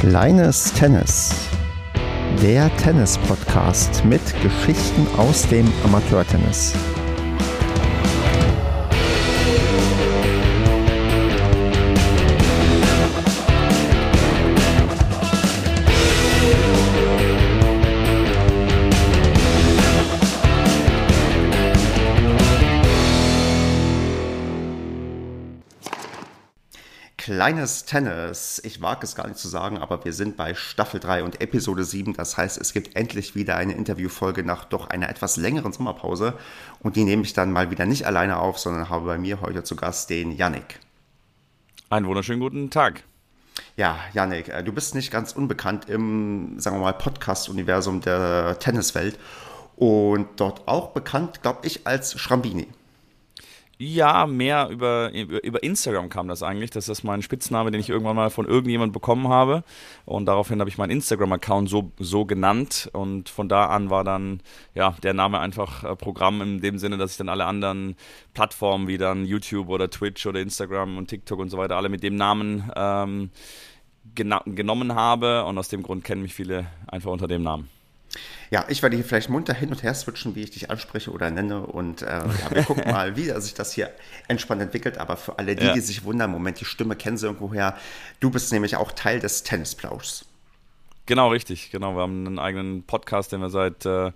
Kleines Tennis. Der Tennis-Podcast mit Geschichten aus dem Amateurtennis. Kleines Tennis. Ich wage es gar nicht zu sagen, aber wir sind bei Staffel 3 und Episode 7. Das heißt, es gibt endlich wieder eine Interviewfolge nach doch einer etwas längeren Sommerpause. Und die nehme ich dann mal wieder nicht alleine auf, sondern habe bei mir heute zu Gast den Yannick. Einen wunderschönen guten Tag. Ja, Yannick, äh, du bist nicht ganz unbekannt im, sagen wir mal, Podcast-Universum der Tenniswelt und dort auch bekannt, glaube ich, als Schrambini. Ja, mehr über, über Instagram kam das eigentlich. Das ist mein Spitzname, den ich irgendwann mal von irgendjemand bekommen habe. Und daraufhin habe ich meinen Instagram-Account so, so genannt. Und von da an war dann ja, der Name einfach äh, Programm in dem Sinne, dass ich dann alle anderen Plattformen wie dann YouTube oder Twitch oder Instagram und TikTok und so weiter alle mit dem Namen ähm, genommen habe. Und aus dem Grund kennen mich viele einfach unter dem Namen. Ja, ich werde hier vielleicht munter hin und her switchen, wie ich dich anspreche oder nenne. Und äh, ja, wir gucken mal, wie sich das hier entspannt entwickelt. Aber für alle die, ja. die sich wundern, Moment, die Stimme kennen sie irgendwoher. Du bist nämlich auch Teil des Tennisplauschs. Genau, richtig. Genau, wir haben einen eigenen Podcast, den wir seit äh,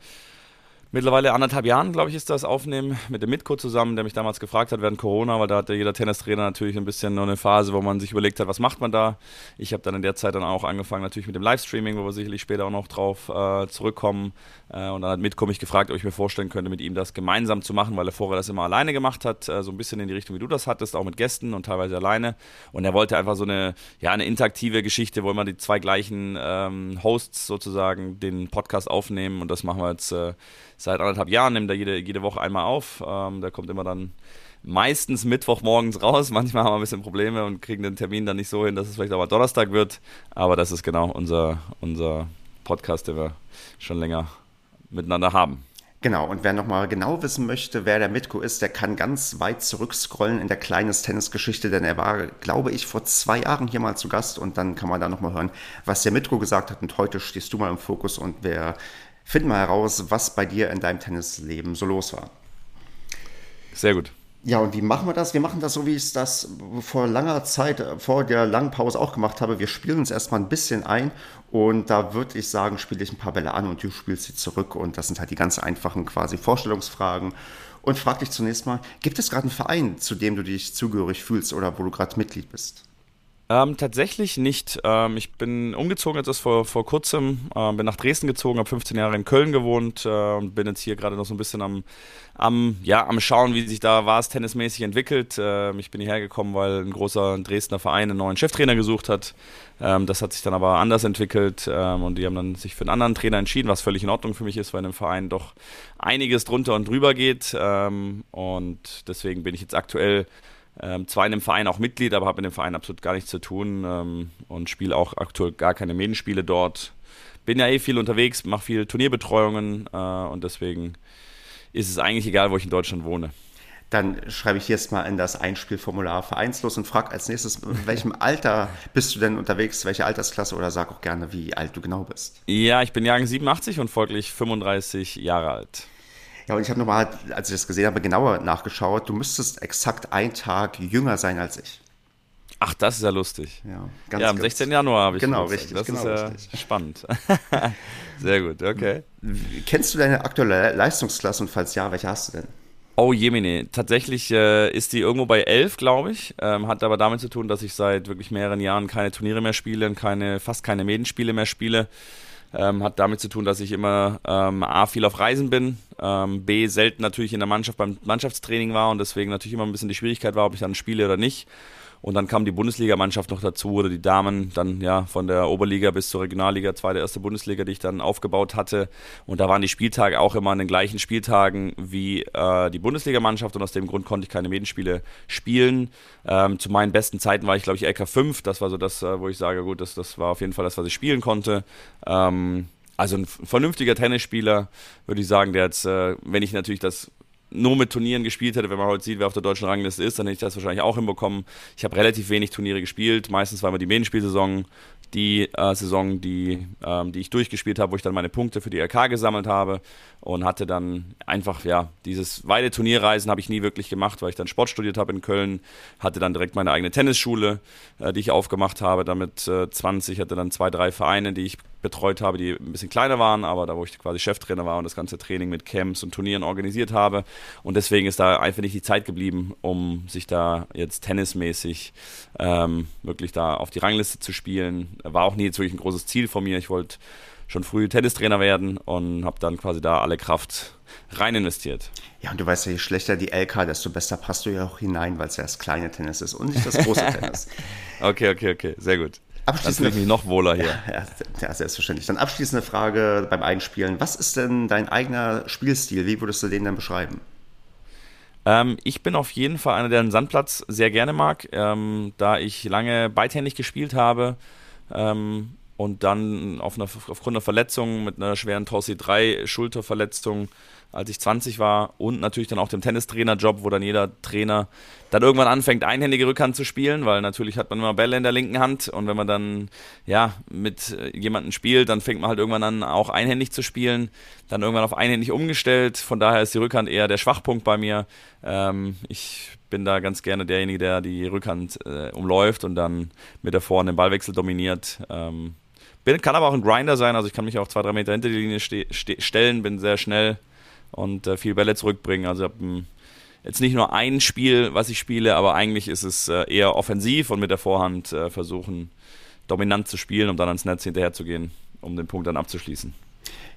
mittlerweile anderthalb Jahren, glaube ich, ist das aufnehmen mit dem Mitko zusammen, der mich damals gefragt hat während Corona, weil da hatte jeder Tennistrainer natürlich ein bisschen nur eine Phase, wo man sich überlegt hat, was macht man da. Ich habe dann in der Zeit dann auch angefangen natürlich mit dem Livestreaming, wo wir sicherlich später auch noch drauf äh, zurückkommen. Äh, und dann hat Mitko mich gefragt, ob ich mir vorstellen könnte, mit ihm das gemeinsam zu machen, weil er vorher das immer alleine gemacht hat, äh, so ein bisschen in die Richtung, wie du das hattest, auch mit Gästen und teilweise alleine. Und er wollte einfach so eine, ja, eine interaktive Geschichte, wo immer die zwei gleichen ähm, Hosts sozusagen den Podcast aufnehmen und das machen wir jetzt äh, seit anderthalb Jahren, nimmt er jede, jede Woche einmal auf. Ähm, der kommt immer dann meistens Mittwochmorgens raus. Manchmal haben wir ein bisschen Probleme und kriegen den Termin dann nicht so hin, dass es vielleicht aber Donnerstag wird. Aber das ist genau unser, unser Podcast, den wir schon länger miteinander haben. Genau, und wer nochmal genau wissen möchte, wer der Mitko ist, der kann ganz weit zurückscrollen in der kleines Tennisgeschichte, denn er war, glaube ich, vor zwei Jahren hier mal zu Gast und dann kann man da nochmal hören, was der Mitko gesagt hat und heute stehst du mal im Fokus und wer Find mal heraus, was bei dir in deinem Tennisleben so los war. Sehr gut. Ja, und wie machen wir das? Wir machen das so, wie ich es das vor langer Zeit, vor der langen Pause auch gemacht habe. Wir spielen uns erstmal ein bisschen ein und da würde ich sagen, spiele ich ein paar Bälle an und du spielst sie zurück. Und das sind halt die ganz einfachen quasi Vorstellungsfragen. Und frag dich zunächst mal, gibt es gerade einen Verein, zu dem du dich zugehörig fühlst oder wo du gerade Mitglied bist? Ähm, tatsächlich nicht. Ähm, ich bin umgezogen jetzt vor, vor kurzem, ähm, bin nach Dresden gezogen, habe 15 Jahre in Köln gewohnt äh, und bin jetzt hier gerade noch so ein bisschen am, am, ja, am Schauen, wie sich da was tennismäßig entwickelt. Ähm, ich bin hierher gekommen, weil ein großer Dresdner Verein einen neuen Cheftrainer gesucht hat. Ähm, das hat sich dann aber anders entwickelt ähm, und die haben dann sich für einen anderen Trainer entschieden, was völlig in Ordnung für mich ist, weil in einem Verein doch einiges drunter und drüber geht. und deswegen bin ich jetzt aktuell ähm, zwar in dem Verein auch Mitglied, aber habe mit dem Verein absolut gar nichts zu tun ähm, und spiele auch aktuell gar keine Medienspiele dort. Bin ja eh viel unterwegs, mache viel Turnierbetreuungen äh, und deswegen ist es eigentlich egal, wo ich in Deutschland wohne. Dann schreibe ich jetzt mal in das Einspielformular vereinslos und frage als nächstes, in welchem Alter bist du denn unterwegs, welche Altersklasse oder sag auch gerne, wie alt du genau bist. Ja, ich bin Jahrgang 87 und folglich 35 Jahre alt. Ja, und ich habe nochmal, als ich das gesehen habe, genauer nachgeschaut. Du müsstest exakt einen Tag jünger sein als ich. Ach, das ist ja lustig. Ja, ganz, ja am 16. Januar habe ich Genau, richtig. Das genau ist ja richtig. spannend. Sehr gut, okay. Kennst du deine aktuelle Leistungsklasse und falls ja, welche hast du denn? Oh Jemine, tatsächlich äh, ist die irgendwo bei 11, glaube ich. Ähm, hat aber damit zu tun, dass ich seit wirklich mehreren Jahren keine Turniere mehr spiele und keine, fast keine Medenspiele mehr spiele. Ähm, hat damit zu tun, dass ich immer ähm, A, viel auf Reisen bin, ähm, B, selten natürlich in der Mannschaft beim Mannschaftstraining war und deswegen natürlich immer ein bisschen die Schwierigkeit war, ob ich dann spiele oder nicht. Und dann kam die Bundesligamannschaft noch dazu oder die Damen dann ja von der Oberliga bis zur Regionalliga, zweite, erste Bundesliga, die ich dann aufgebaut hatte. Und da waren die Spieltage auch immer an den gleichen Spieltagen wie äh, die Bundesligamannschaft und aus dem Grund konnte ich keine Medenspiele spielen. Ähm, zu meinen besten Zeiten war ich, glaube ich, LK 5. Das war so das, äh, wo ich sage, gut, das, das war auf jeden Fall das, was ich spielen konnte. Ähm, also ein vernünftiger Tennisspieler, würde ich sagen, der jetzt, äh, wenn ich natürlich das nur mit Turnieren gespielt hätte, wenn man heute sieht, wer auf der deutschen Rangliste ist, dann hätte ich das wahrscheinlich auch hinbekommen. Ich habe relativ wenig Turniere gespielt. Meistens war immer die Medienspielsaison die äh, Saison, die, ähm, die ich durchgespielt habe, wo ich dann meine Punkte für die RK gesammelt habe und hatte dann einfach, ja, dieses weite Turnierreisen habe ich nie wirklich gemacht, weil ich dann Sport studiert habe in Köln, hatte dann direkt meine eigene Tennisschule, äh, die ich aufgemacht habe, damit äh, 20, hatte dann zwei, drei Vereine, die ich betreut habe, die ein bisschen kleiner waren, aber da, wo ich quasi Cheftrainer war und das ganze Training mit Camps und Turnieren organisiert habe. Und deswegen ist da einfach nicht die Zeit geblieben, um sich da jetzt tennismäßig ähm, wirklich da auf die Rangliste zu spielen. War auch nie jetzt wirklich ein großes Ziel von mir. Ich wollte schon früh Tennistrainer werden und habe dann quasi da alle Kraft rein investiert. Ja, und du weißt ja, je schlechter die LK, desto besser passt du ja auch hinein, weil es ja das kleine Tennis ist und nicht das große Tennis. okay, okay, okay, sehr gut. Abschließende, Dann mich noch wohler hier. Ja, ja, selbstverständlich. Dann abschließende Frage beim Einspielen. Was ist denn dein eigener Spielstil? Wie würdest du den denn beschreiben? Ähm, ich bin auf jeden Fall einer, der den Sandplatz sehr gerne mag, ähm, da ich lange beidhändig gespielt habe ähm, und dann auf einer, aufgrund einer Verletzung mit einer schweren Tossi 3 Schulterverletzung als ich 20 war und natürlich dann auch dem Tennistrainerjob, wo dann jeder Trainer dann irgendwann anfängt, einhändige Rückhand zu spielen, weil natürlich hat man immer Bälle in der linken Hand und wenn man dann ja mit äh, jemandem spielt, dann fängt man halt irgendwann an, auch einhändig zu spielen, dann irgendwann auf einhändig umgestellt. Von daher ist die Rückhand eher der Schwachpunkt bei mir. Ähm, ich bin da ganz gerne derjenige, der die Rückhand äh, umläuft und dann mit der Vorhand den Ballwechsel dominiert. Ähm, bin, kann aber auch ein Grinder sein, also ich kann mich auch zwei, drei Meter hinter die Linie ste ste stellen, bin sehr schnell und äh, viel Bälle zurückbringen. Also ich habe hm, jetzt nicht nur ein Spiel, was ich spiele, aber eigentlich ist es äh, eher offensiv und mit der Vorhand äh, versuchen, dominant zu spielen, um dann ans Netz hinterher zu gehen, um den Punkt dann abzuschließen.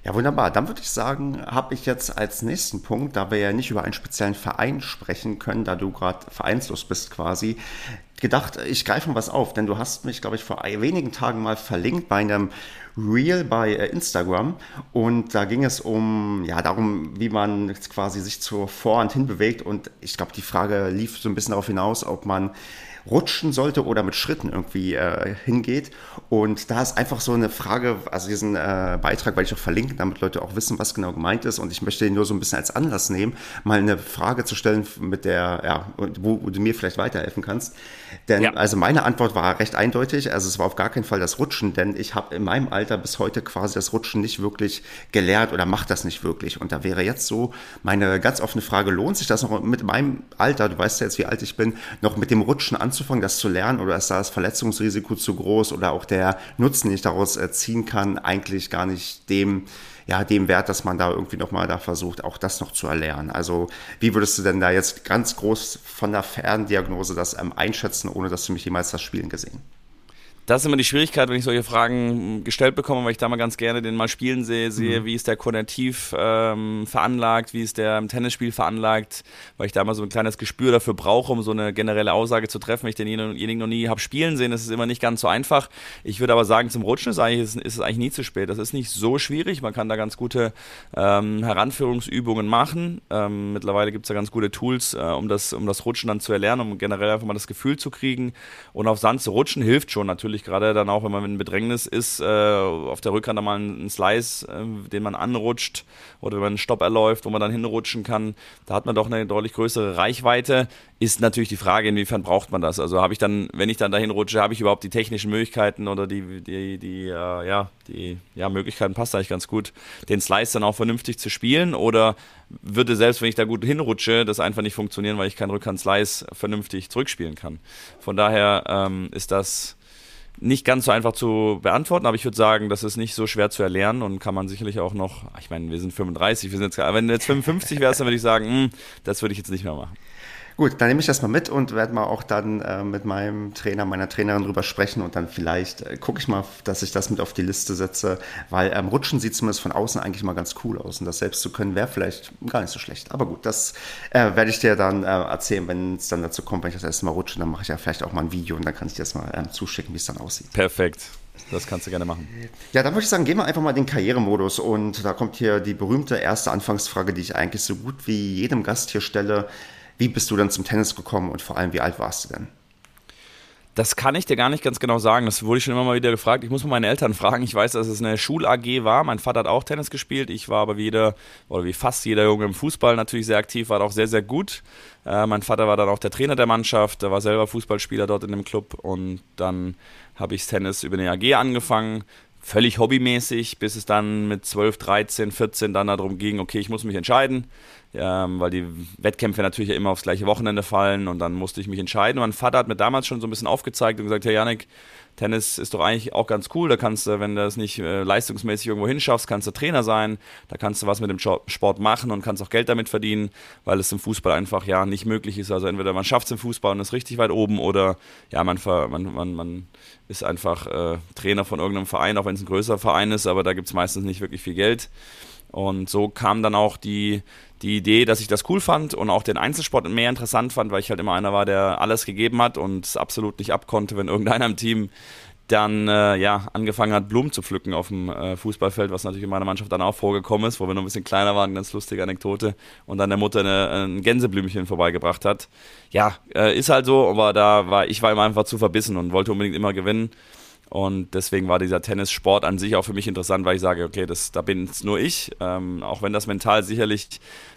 Ja, wunderbar. Dann würde ich sagen, habe ich jetzt als nächsten Punkt, da wir ja nicht über einen speziellen Verein sprechen können, da du gerade vereinslos bist quasi, gedacht, ich greife mal was auf, denn du hast mich, glaube ich, vor wenigen Tagen mal verlinkt bei einem Reel bei äh, Instagram. Und da ging es um, ja, darum, wie man quasi sich zur Vorhand hinbewegt. Und ich glaube, die Frage lief so ein bisschen darauf hinaus, ob man rutschen sollte oder mit Schritten irgendwie äh, hingeht. Und da ist einfach so eine Frage, also diesen äh, Beitrag, weil ich auch verlinke, damit Leute auch wissen, was genau gemeint ist. Und ich möchte ihn nur so ein bisschen als Anlass nehmen, mal eine Frage zu stellen, mit der, ja, wo, wo du mir vielleicht weiterhelfen kannst. Denn ja. also meine Antwort war recht eindeutig. Also es war auf gar keinen Fall das Rutschen, denn ich habe in meinem Alter bis heute quasi das Rutschen nicht wirklich gelehrt oder mache das nicht wirklich. Und da wäre jetzt so meine ganz offene Frage, lohnt sich das noch mit meinem Alter, du weißt ja jetzt, wie alt ich bin, noch mit dem Rutschen anzufangen? Anzufangen, das zu lernen oder ist da das Verletzungsrisiko zu groß oder auch der Nutzen, den ich daraus äh, ziehen kann, eigentlich gar nicht dem, ja, dem Wert, dass man da irgendwie nochmal da versucht, auch das noch zu erlernen. Also wie würdest du denn da jetzt ganz groß von der Ferndiagnose das ähm, einschätzen, ohne dass du mich jemals das Spielen gesehen? Das ist immer die Schwierigkeit, wenn ich solche Fragen gestellt bekomme, weil ich da mal ganz gerne den mal spielen sehe, sehe, mhm. wie ist der koordinativ ähm, veranlagt, wie ist der im Tennisspiel veranlagt, weil ich da mal so ein kleines Gespür dafür brauche, um so eine generelle Aussage zu treffen. Wenn ich denjenigen noch nie habe spielen sehen, das ist immer nicht ganz so einfach. Ich würde aber sagen, zum Rutschen ist, eigentlich, ist, ist es eigentlich nie zu spät. Das ist nicht so schwierig. Man kann da ganz gute ähm, Heranführungsübungen machen. Ähm, mittlerweile gibt es da ganz gute Tools, äh, um, das, um das Rutschen dann zu erlernen, um generell einfach mal das Gefühl zu kriegen. Und auf Sand zu rutschen hilft schon natürlich natürlich gerade dann auch, wenn man in Bedrängnis ist, äh, auf der Rückhand mal einen Slice, äh, den man anrutscht oder wenn man einen Stopp erläuft, wo man dann hinrutschen kann. Da hat man doch eine deutlich größere Reichweite. Ist natürlich die Frage, inwiefern braucht man das? Also habe ich dann, wenn ich dann dahin rutsche, habe ich überhaupt die technischen Möglichkeiten oder die, die, die, äh, ja, die ja, Möglichkeiten passt eigentlich ganz gut, den Slice dann auch vernünftig zu spielen oder würde selbst, wenn ich da gut hinrutsche, das einfach nicht funktionieren, weil ich keinen Rückhand-Slice vernünftig zurückspielen kann. Von daher ähm, ist das nicht ganz so einfach zu beantworten, aber ich würde sagen, das ist nicht so schwer zu erlernen und kann man sicherlich auch noch, ich meine, wir sind 35, wir sind jetzt, wenn du jetzt 55 wärst, dann würde ich sagen, mh, hm, das würde ich jetzt nicht mehr machen. Gut, dann nehme ich das mal mit und werde mal auch dann äh, mit meinem Trainer, meiner Trainerin drüber sprechen und dann vielleicht äh, gucke ich mal, dass ich das mit auf die Liste setze, weil ähm, Rutschen sieht zumindest von außen eigentlich mal ganz cool aus und das selbst zu können wäre vielleicht gar nicht so schlecht. Aber gut, das äh, werde ich dir dann äh, erzählen, wenn es dann dazu kommt, wenn ich das erste Mal rutsche, dann mache ich ja vielleicht auch mal ein Video und dann kann ich dir das mal ähm, zuschicken, wie es dann aussieht. Perfekt. Das kannst du gerne machen. Ja, dann würde ich sagen, gehen wir einfach mal in den Karrieremodus. Und da kommt hier die berühmte erste Anfangsfrage, die ich eigentlich so gut wie jedem Gast hier stelle. Wie bist du dann zum Tennis gekommen und vor allem, wie alt warst du denn? Das kann ich dir gar nicht ganz genau sagen. Das wurde ich schon immer mal wieder gefragt. Ich muss mal meine Eltern fragen. Ich weiß, dass es eine Schul-AG war. Mein Vater hat auch Tennis gespielt. Ich war aber wie oder wie fast jeder Junge im Fußball natürlich sehr aktiv, war auch sehr, sehr gut. Äh, mein Vater war dann auch der Trainer der Mannschaft. Er war selber Fußballspieler dort in dem Club. Und dann habe ich Tennis über eine AG angefangen völlig hobbymäßig, bis es dann mit 12, 13, 14 dann darum ging, okay, ich muss mich entscheiden, ähm, weil die Wettkämpfe natürlich immer aufs gleiche Wochenende fallen und dann musste ich mich entscheiden. Und mein Vater hat mir damals schon so ein bisschen aufgezeigt und gesagt, Herr Janik, Tennis ist doch eigentlich auch ganz cool. Da kannst du, wenn du es nicht äh, leistungsmäßig irgendwo hinschaffst, kannst du Trainer sein. Da kannst du was mit dem Sport machen und kannst auch Geld damit verdienen, weil es im Fußball einfach ja nicht möglich ist. Also entweder man schafft es im Fußball und ist richtig weit oben oder ja, man, man, man, man ist einfach äh, Trainer von irgendeinem Verein, auch wenn es ein größerer Verein ist, aber da gibt es meistens nicht wirklich viel Geld. Und so kam dann auch die, die Idee, dass ich das cool fand und auch den Einzelsport mehr interessant fand, weil ich halt immer einer war, der alles gegeben hat und es absolut nicht abkonnte, wenn irgendeiner im Team dann äh, ja, angefangen hat, Blumen zu pflücken auf dem äh, Fußballfeld, was natürlich in meiner Mannschaft dann auch vorgekommen ist, wo wir noch ein bisschen kleiner waren, ganz lustige Anekdote, und dann der Mutter eine, ein Gänseblümchen vorbeigebracht hat. Ja, äh, ist halt so, aber da war ich war immer einfach zu verbissen und wollte unbedingt immer gewinnen. Und deswegen war dieser Tennissport an sich auch für mich interessant, weil ich sage, okay, das, da bin es nur ich. Ähm, auch wenn das mental sicherlich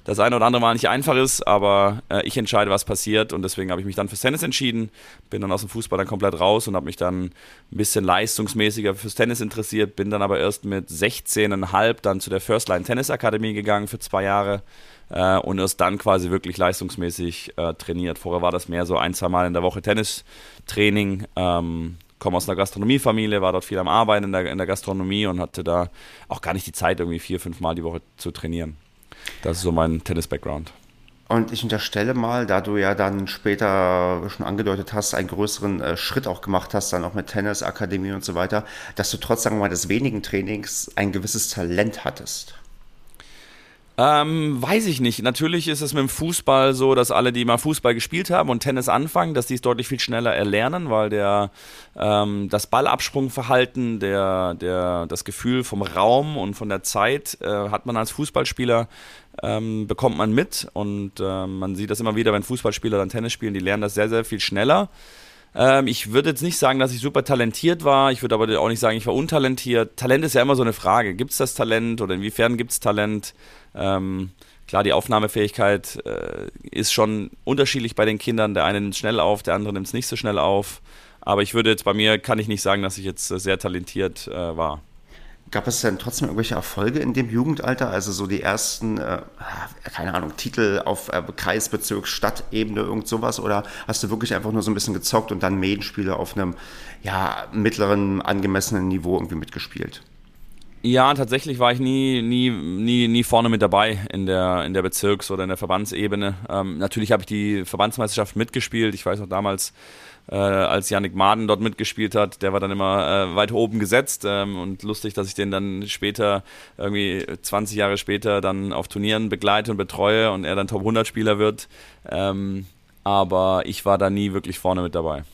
das eine oder andere Mal nicht einfach ist, aber äh, ich entscheide, was passiert. Und deswegen habe ich mich dann fürs Tennis entschieden, bin dann aus dem Fußball dann komplett raus und habe mich dann ein bisschen leistungsmäßiger fürs Tennis interessiert, bin dann aber erst mit 16,5 dann zu der First Line Tennis Akademie gegangen für zwei Jahre äh, und erst dann quasi wirklich leistungsmäßig äh, trainiert. Vorher war das mehr so ein, zwei Mal in der Woche Tennistraining. Ähm, komme aus einer Gastronomiefamilie, war dort viel am Arbeiten in der, in der Gastronomie und hatte da auch gar nicht die Zeit, irgendwie vier, fünf Mal die Woche zu trainieren. Das ist so mein Tennis-Background. Und ich unterstelle mal, da du ja dann später schon angedeutet hast, einen größeren äh, Schritt auch gemacht hast, dann auch mit Tennis, Akademie und so weiter, dass du trotz, sagen wir mal, des wenigen Trainings ein gewisses Talent hattest. Ähm, weiß ich nicht. Natürlich ist es mit dem Fußball so, dass alle, die mal Fußball gespielt haben und Tennis anfangen, dass die es deutlich viel schneller erlernen, weil der, ähm, das Ballabsprungverhalten, der, der, das Gefühl vom Raum und von der Zeit äh, hat man als Fußballspieler ähm, bekommt man mit und äh, man sieht das immer wieder, wenn Fußballspieler dann Tennis spielen, die lernen das sehr, sehr viel schneller. Ähm, ich würde jetzt nicht sagen, dass ich super talentiert war. Ich würde aber auch nicht sagen, ich war untalentiert. Talent ist ja immer so eine Frage. Gibt es das Talent oder inwiefern gibt es Talent? Ähm, klar, die Aufnahmefähigkeit äh, ist schon unterschiedlich bei den Kindern. Der eine nimmt es schnell auf, der andere nimmt es nicht so schnell auf. Aber ich würde jetzt bei mir, kann ich nicht sagen, dass ich jetzt sehr talentiert äh, war. Gab es denn trotzdem irgendwelche Erfolge in dem Jugendalter? Also so die ersten, äh, keine Ahnung, Titel auf äh, Kreisbezirk, Stadtebene, irgend sowas? Oder hast du wirklich einfach nur so ein bisschen gezockt und dann Medenspiele auf einem ja, mittleren, angemessenen Niveau irgendwie mitgespielt? Ja, tatsächlich war ich nie, nie, nie, nie vorne mit dabei in der, in der Bezirks- oder in der Verbandsebene. Ähm, natürlich habe ich die Verbandsmeisterschaft mitgespielt. Ich weiß noch damals, äh, als Yannick Maden dort mitgespielt hat, der war dann immer äh, weit oben gesetzt ähm, und lustig, dass ich den dann später, irgendwie 20 Jahre später, dann auf Turnieren begleite und betreue und er dann Top 100 Spieler wird. Ähm, aber ich war da nie wirklich vorne mit dabei.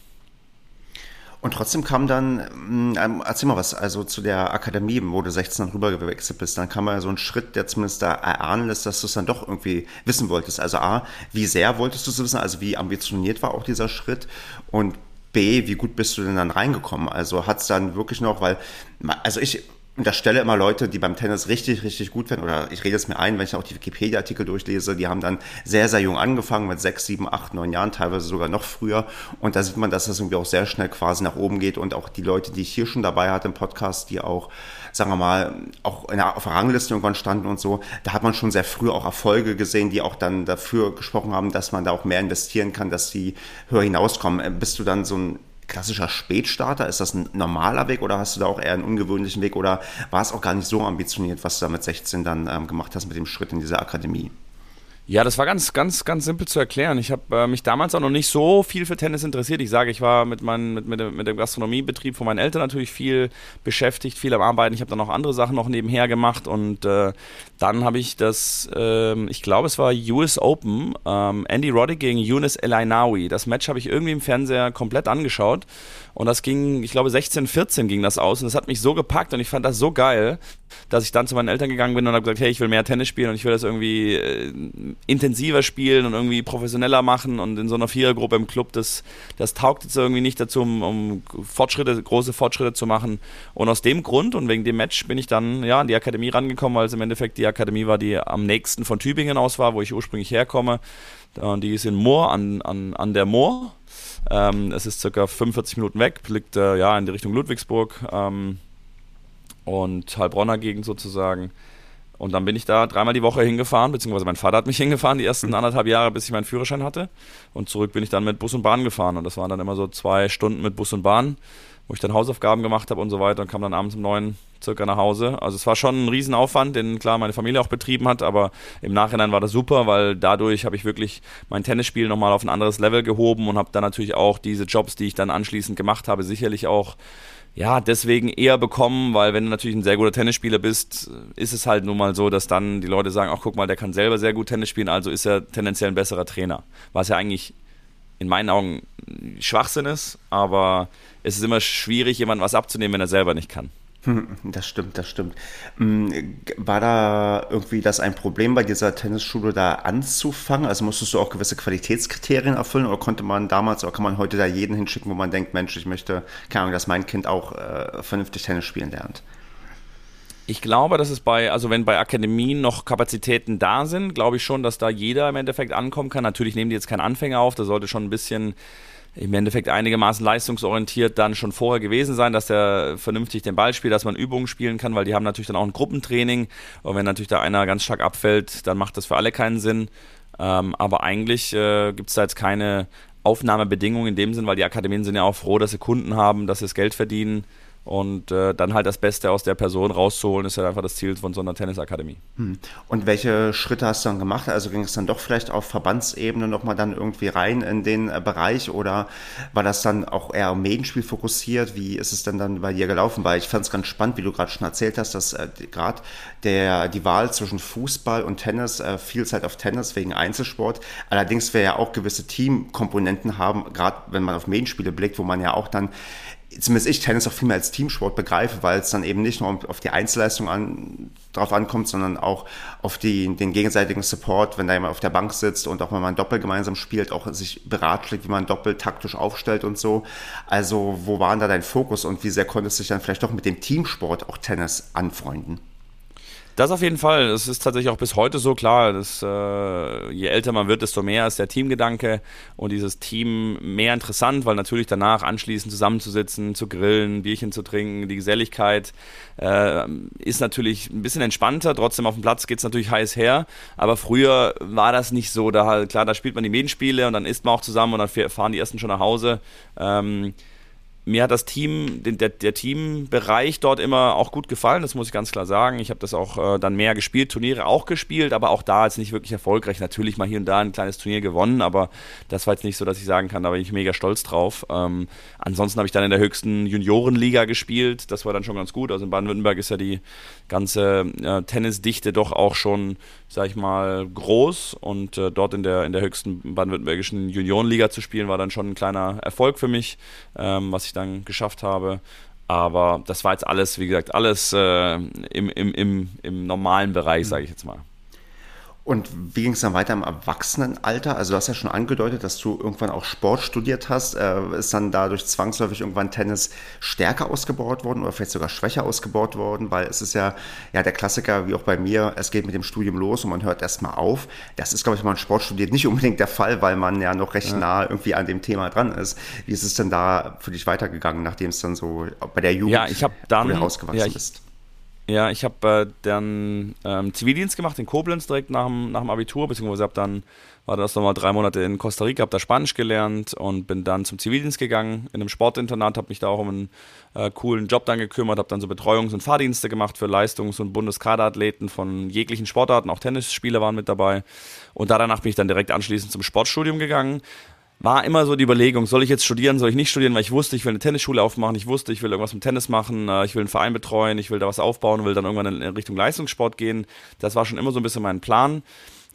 Und trotzdem kam dann, mm, ähm, erzähl mal was, also zu der Akademie, wo du 16 dann rüber gewechselt bist, dann kam ja so ein Schritt, der zumindest da erahnen lässt, dass du es dann doch irgendwie wissen wolltest. Also A, wie sehr wolltest du es wissen, also wie ambitioniert war auch dieser Schritt und B, wie gut bist du denn dann reingekommen? Also hat es dann wirklich noch, weil, also ich unterstelle immer Leute, die beim Tennis richtig, richtig gut werden, oder ich rede es mir ein, wenn ich auch die Wikipedia-Artikel durchlese, die haben dann sehr, sehr jung angefangen, mit sechs, sieben, acht, neun Jahren, teilweise sogar noch früher. Und da sieht man, dass das irgendwie auch sehr schnell quasi nach oben geht. Und auch die Leute, die ich hier schon dabei hatte im Podcast, die auch, sagen wir mal, auch in der, auf der Rangliste irgendwann standen und so, da hat man schon sehr früh auch Erfolge gesehen, die auch dann dafür gesprochen haben, dass man da auch mehr investieren kann, dass sie höher hinauskommen. Bist du dann so ein klassischer Spätstarter? Ist das ein normaler Weg oder hast du da auch eher einen ungewöhnlichen Weg oder war es auch gar nicht so ambitioniert, was du da mit 16 dann ähm, gemacht hast mit dem Schritt in diese Akademie? Ja, das war ganz, ganz, ganz simpel zu erklären. Ich habe äh, mich damals auch noch nicht so viel für Tennis interessiert. Ich sage, ich war mit, mein, mit, mit, dem, mit dem Gastronomiebetrieb von meinen Eltern natürlich viel beschäftigt, viel am Arbeiten. Ich habe dann auch andere Sachen noch nebenher gemacht und äh, dann habe ich das, äh, ich glaube, es war US Open, ähm, Andy Roddick gegen Yunus El Ainawi. Das Match habe ich irgendwie im Fernseher komplett angeschaut und das ging, ich glaube, 16, 14 ging das aus und das hat mich so gepackt und ich fand das so geil, dass ich dann zu meinen Eltern gegangen bin und habe gesagt, hey, ich will mehr Tennis spielen und ich will das irgendwie äh, intensiver spielen und irgendwie professioneller machen und in so einer Vierergruppe im Club, das, das taugt jetzt irgendwie nicht dazu, um, um Fortschritte, große Fortschritte zu machen. Und aus dem Grund und wegen dem Match bin ich dann ja an die Akademie rangekommen, weil es im Endeffekt die Akademie war, die am nächsten von Tübingen aus war, wo ich ursprünglich herkomme. Die ist in Moor, an, an, an der Moor. Ähm, es ist circa 45 Minuten weg, liegt äh, ja in die Richtung Ludwigsburg. Ähm, und Heilbronner Gegend sozusagen. Und dann bin ich da dreimal die Woche hingefahren, beziehungsweise mein Vater hat mich hingefahren, die ersten anderthalb Jahre, bis ich meinen Führerschein hatte. Und zurück bin ich dann mit Bus und Bahn gefahren. Und das waren dann immer so zwei Stunden mit Bus und Bahn, wo ich dann Hausaufgaben gemacht habe und so weiter und kam dann abends um neun circa nach Hause. Also es war schon ein Riesenaufwand, den klar meine Familie auch betrieben hat, aber im Nachhinein war das super, weil dadurch habe ich wirklich mein Tennisspiel nochmal auf ein anderes Level gehoben und habe dann natürlich auch diese Jobs, die ich dann anschließend gemacht habe, sicherlich auch ja, deswegen eher bekommen, weil wenn du natürlich ein sehr guter Tennisspieler bist, ist es halt nun mal so, dass dann die Leute sagen, ach guck mal, der kann selber sehr gut Tennis spielen, also ist er tendenziell ein besserer Trainer. Was ja eigentlich in meinen Augen Schwachsinn ist, aber es ist immer schwierig, jemandem was abzunehmen, wenn er selber nicht kann. Das stimmt, das stimmt. Mm, war da irgendwie das ein Problem bei dieser Tennisschule da anzufangen? Also musstest du auch gewisse Qualitätskriterien erfüllen oder konnte man damals oder kann man heute da jeden hinschicken, wo man denkt, Mensch, ich möchte, keine Ahnung, dass mein Kind auch äh, vernünftig Tennis spielen lernt? Ich glaube, dass es bei, also wenn bei Akademien noch Kapazitäten da sind, glaube ich schon, dass da jeder im Endeffekt ankommen kann. Natürlich nehmen die jetzt keinen Anfänger auf, da sollte schon ein bisschen im Endeffekt einigermaßen leistungsorientiert dann schon vorher gewesen sein, dass der vernünftig den Ball spielt, dass man Übungen spielen kann, weil die haben natürlich dann auch ein Gruppentraining. Und wenn natürlich da einer ganz stark abfällt, dann macht das für alle keinen Sinn. Ähm, aber eigentlich äh, gibt es da jetzt keine Aufnahmebedingungen in dem Sinn, weil die Akademien sind ja auch froh, dass sie Kunden haben, dass sie das Geld verdienen. Und äh, dann halt das Beste aus der Person rauszuholen, ist halt einfach das Ziel von so einer Tennisakademie. Hm. Und welche Schritte hast du dann gemacht? Also ging es dann doch vielleicht auf Verbandsebene nochmal dann irgendwie rein in den äh, Bereich oder war das dann auch eher am Medienspiel fokussiert? Wie ist es denn dann bei dir gelaufen? Weil ich fand es ganz spannend, wie du gerade schon erzählt hast, dass äh, gerade die Wahl zwischen Fußball und Tennis äh, viel Zeit auf Tennis wegen Einzelsport. Allerdings wir ja auch gewisse Teamkomponenten haben, gerade wenn man auf Medienspiele blickt, wo man ja auch dann zumindest ich Tennis auch viel mehr als Teamsport begreife, weil es dann eben nicht nur auf die Einzelleistung an, drauf ankommt, sondern auch auf die, den gegenseitigen Support, wenn da jemand auf der Bank sitzt und auch wenn man Doppel gemeinsam spielt, auch sich beratschlägt, wie man Doppel taktisch aufstellt und so. Also wo war da dein Fokus und wie sehr konntest du dich dann vielleicht doch mit dem Teamsport auch Tennis anfreunden? Das auf jeden Fall. Es ist tatsächlich auch bis heute so klar, dass äh, je älter man wird, desto mehr ist der Teamgedanke und dieses Team mehr interessant, weil natürlich danach anschließend zusammenzusitzen, zu grillen, Bierchen zu trinken, die Geselligkeit äh, ist natürlich ein bisschen entspannter. Trotzdem auf dem Platz geht es natürlich heiß her. Aber früher war das nicht so. Da klar, da spielt man die Medienspiele und dann isst man auch zusammen und dann fahren die ersten schon nach Hause. Ähm, mir hat das Team, der, der Teambereich dort immer auch gut gefallen, das muss ich ganz klar sagen. Ich habe das auch äh, dann mehr gespielt, Turniere auch gespielt, aber auch da jetzt nicht wirklich erfolgreich. Natürlich mal hier und da ein kleines Turnier gewonnen, aber das war jetzt nicht so, dass ich sagen kann, da bin ich mega stolz drauf. Ähm, ansonsten habe ich dann in der höchsten Juniorenliga gespielt, das war dann schon ganz gut. Also in Baden-Württemberg ist ja die ganze äh, Tennisdichte doch auch schon, sag ich mal, groß und äh, dort in der, in der höchsten baden-württembergischen Juniorenliga zu spielen, war dann schon ein kleiner Erfolg für mich, ähm, was ich dann geschafft habe. Aber das war jetzt alles, wie gesagt, alles äh, im, im, im, im normalen Bereich, sage ich jetzt mal. Und wie ging es dann weiter im Erwachsenenalter? Also du hast ja schon angedeutet, dass du irgendwann auch Sport studiert hast. Äh, ist dann dadurch zwangsläufig irgendwann Tennis stärker ausgebaut worden oder vielleicht sogar schwächer ausgebaut worden? Weil es ist ja, ja der Klassiker, wie auch bei mir, es geht mit dem Studium los und man hört erstmal auf. Das ist, glaube ich, wenn man Sport studiert, nicht unbedingt der Fall, weil man ja noch recht ja. nah irgendwie an dem Thema dran ist. Wie ist es denn da für dich weitergegangen, nachdem es dann so bei der Jugend ja, ich dann, rausgewachsen ja, ich, bist? Ja, ich habe äh, dann ähm, Zivildienst gemacht in Koblenz direkt nach dem, nach dem Abitur, beziehungsweise habe dann, war das nochmal drei Monate in Costa Rica, habe da Spanisch gelernt und bin dann zum Zivildienst gegangen in einem Sportinternat, habe mich da auch um einen äh, coolen Job dann gekümmert, habe dann so Betreuungs- und Fahrdienste gemacht für Leistungs- und Bundeskaderathleten von jeglichen Sportarten, auch Tennisspieler waren mit dabei. Und da danach bin ich dann direkt anschließend zum Sportstudium gegangen, war immer so die Überlegung, soll ich jetzt studieren, soll ich nicht studieren, weil ich wusste, ich will eine Tennisschule aufmachen, ich wusste, ich will irgendwas mit Tennis machen, äh, ich will einen Verein betreuen, ich will da was aufbauen, will dann irgendwann in Richtung Leistungssport gehen. Das war schon immer so ein bisschen mein Plan.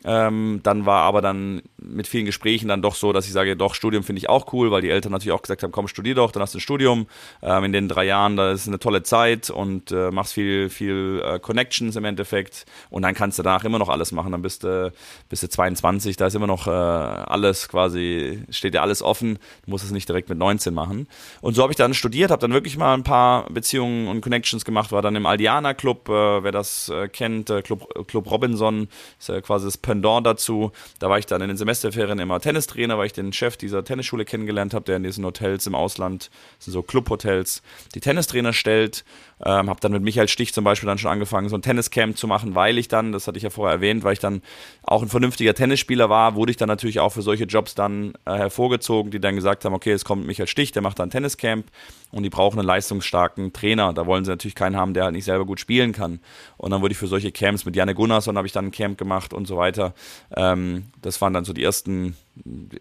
Ähm, dann war aber dann mit vielen Gesprächen dann doch so, dass ich sage, doch, Studium finde ich auch cool, weil die Eltern natürlich auch gesagt haben, komm, studier doch, dann hast du ein Studium. Ähm, in den drei Jahren, da ist eine tolle Zeit und äh, machst viel, viel äh, Connections im Endeffekt. Und dann kannst du danach immer noch alles machen. Dann bist du, bist du 22, da ist immer noch äh, alles quasi, steht dir alles offen. Du musst es nicht direkt mit 19 machen. Und so habe ich dann studiert, habe dann wirklich mal ein paar Beziehungen und Connections gemacht, war dann im Aldiana Club, äh, wer das äh, kennt, Club, Club Robinson, ist quasi das Pendant dazu. Da war ich dann in den Semesterferien immer Tennistrainer, weil ich den Chef dieser Tennisschule kennengelernt habe, der in diesen Hotels im Ausland, so Clubhotels, die Tennistrainer stellt. Ähm, habe dann mit Michael Stich zum Beispiel dann schon angefangen, so ein Tenniscamp zu machen, weil ich dann, das hatte ich ja vorher erwähnt, weil ich dann auch ein vernünftiger Tennisspieler war, wurde ich dann natürlich auch für solche Jobs dann äh, hervorgezogen, die dann gesagt haben, okay, es kommt Michael Stich, der macht dann Tenniscamp und die brauchen einen leistungsstarken Trainer. Da wollen sie natürlich keinen haben, der halt nicht selber gut spielen kann. Und dann wurde ich für solche Camps mit Janne Gunnarsson habe ich dann ein Camp gemacht und so weiter. Ähm, das waren dann so die ersten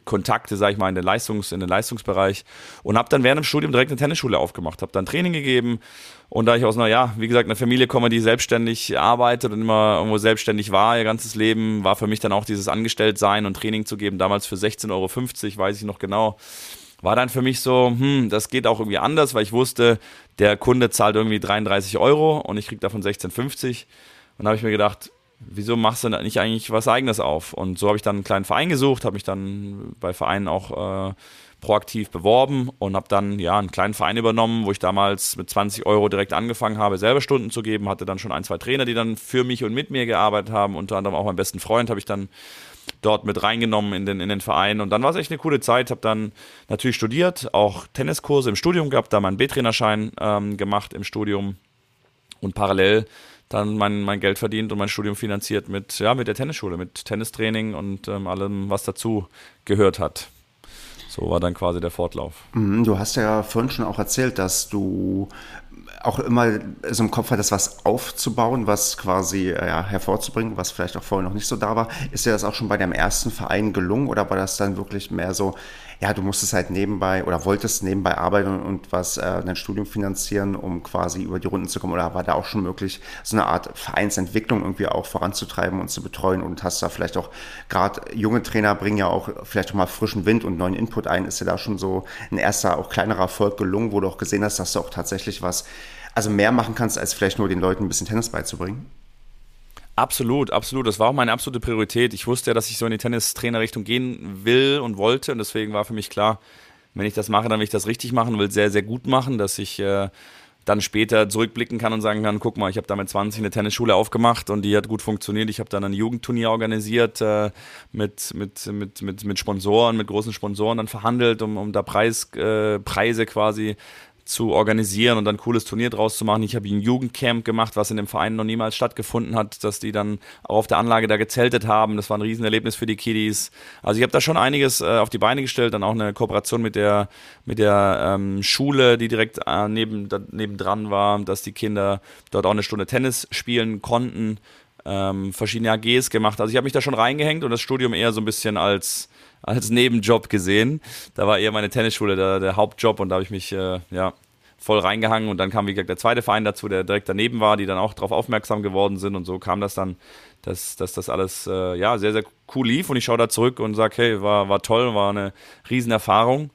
Kontakte, sag ich mal, in den, Leistungs-, in den Leistungsbereich und habe dann während dem Studium direkt eine Tennisschule aufgemacht, habe dann Training gegeben und da ich aus einer, ja, wie gesagt, einer Familie komme, die selbstständig arbeitet und immer irgendwo selbstständig war ihr ganzes Leben, war für mich dann auch dieses Angestelltsein und Training zu geben, damals für 16,50 Euro, weiß ich noch genau, war dann für mich so, hm, das geht auch irgendwie anders, weil ich wusste, der Kunde zahlt irgendwie 33 Euro und ich kriege davon 16,50 und da habe ich mir gedacht, wieso machst du nicht eigentlich was Eigenes auf? Und so habe ich dann einen kleinen Verein gesucht, habe mich dann bei Vereinen auch äh, proaktiv beworben und habe dann ja einen kleinen Verein übernommen, wo ich damals mit 20 Euro direkt angefangen habe, selber Stunden zu geben. Hatte dann schon ein, zwei Trainer, die dann für mich und mit mir gearbeitet haben. Unter anderem auch meinen besten Freund habe ich dann dort mit reingenommen in den, in den Verein. Und dann war es echt eine coole Zeit. Habe dann natürlich studiert, auch Tenniskurse im Studium gehabt, da meinen B-Trainerschein ähm, gemacht im Studium und parallel dann mein, mein Geld verdient und mein Studium finanziert mit, ja, mit der Tennisschule, mit Tennistraining und ähm, allem, was dazu gehört hat. So war dann quasi der Fortlauf. Mhm, du hast ja vorhin schon auch erzählt, dass du auch immer so im Kopf hattest, was aufzubauen, was quasi äh, ja, hervorzubringen, was vielleicht auch vorher noch nicht so da war. Ist dir das auch schon bei deinem ersten Verein gelungen oder war das dann wirklich mehr so, ja, du musstest halt nebenbei oder wolltest nebenbei arbeiten und was äh, dein Studium finanzieren, um quasi über die Runden zu kommen? Oder war da auch schon möglich, so eine Art Vereinsentwicklung irgendwie auch voranzutreiben und zu betreuen? Und hast da vielleicht auch gerade junge Trainer bringen ja auch vielleicht auch mal frischen Wind und neuen Input ein. Ist dir da schon so ein erster, auch kleinerer Erfolg gelungen, wo du auch gesehen hast, dass du auch tatsächlich was, also mehr machen kannst, als vielleicht nur den Leuten ein bisschen Tennis beizubringen? Absolut, absolut. Das war auch meine absolute Priorität. Ich wusste ja, dass ich so in die Tennistrainerrichtung gehen will und wollte. Und deswegen war für mich klar, wenn ich das mache, dann will ich das richtig machen, will sehr, sehr gut machen, dass ich äh, dann später zurückblicken kann und sagen kann, guck mal, ich habe da mit 20 eine Tennisschule aufgemacht und die hat gut funktioniert. Ich habe dann ein Jugendturnier organisiert, äh, mit, mit, mit, mit, mit Sponsoren, mit großen Sponsoren dann verhandelt, um, um da Preis, äh, Preise quasi zu organisieren und dann ein cooles Turnier draus zu machen. Ich habe ein Jugendcamp gemacht, was in dem Verein noch niemals stattgefunden hat, dass die dann auch auf der Anlage da gezeltet haben. Das war ein Riesenerlebnis für die Kiddies. Also ich habe da schon einiges äh, auf die Beine gestellt, dann auch eine Kooperation mit der, mit der ähm, Schule, die direkt äh, neben, da, nebendran war, dass die Kinder dort auch eine Stunde Tennis spielen konnten. Ähm, verschiedene AGs gemacht. Also ich habe mich da schon reingehängt und das Studium eher so ein bisschen als als Nebenjob gesehen. Da war eher meine Tennisschule der, der Hauptjob und da habe ich mich äh, ja, voll reingehangen. Und dann kam, wie gesagt, der zweite Verein dazu, der direkt daneben war, die dann auch darauf aufmerksam geworden sind. Und so kam das dann, dass, dass das alles äh, ja, sehr, sehr cool lief. Und ich schaue da zurück und sage, hey, war, war toll, war eine Riesenerfahrung.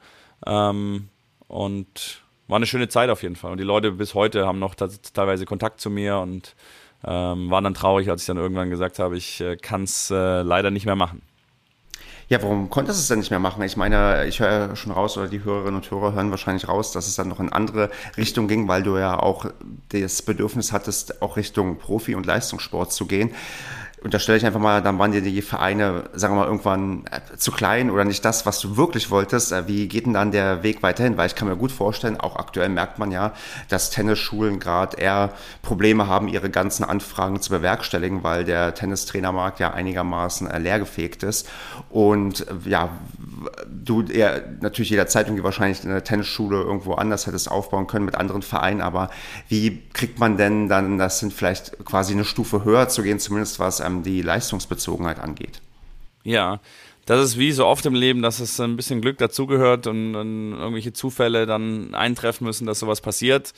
Ähm, und war eine schöne Zeit auf jeden Fall. Und die Leute bis heute haben noch teilweise Kontakt zu mir und ähm, waren dann traurig, als ich dann irgendwann gesagt habe, ich äh, kann es äh, leider nicht mehr machen. Ja, warum konntest du es denn nicht mehr machen? Ich meine, ich höre schon raus, oder die Hörerinnen und Hörer hören wahrscheinlich raus, dass es dann noch in andere Richtung ging, weil du ja auch das Bedürfnis hattest, auch Richtung Profi- und Leistungssport zu gehen unterstelle ich einfach mal, dann waren dir die Vereine, sagen wir mal, irgendwann äh, zu klein oder nicht das, was du wirklich wolltest. Äh, wie geht denn dann der Weg weiterhin? Weil ich kann mir gut vorstellen, auch aktuell merkt man ja, dass Tennisschulen gerade eher Probleme haben, ihre ganzen Anfragen zu bewerkstelligen, weil der Tennistrainermarkt ja einigermaßen äh, leergefegt ist. Und ja, du eher natürlich jederzeit irgendwie wahrscheinlich eine Tennisschule irgendwo anders hättest aufbauen können mit anderen Vereinen, aber wie kriegt man denn dann, das sind vielleicht quasi eine Stufe höher zu gehen, zumindest was ähm, die Leistungsbezogenheit angeht? Ja, das ist wie so oft im Leben, dass es ein bisschen Glück dazugehört und, und irgendwelche Zufälle dann eintreffen müssen, dass sowas passiert.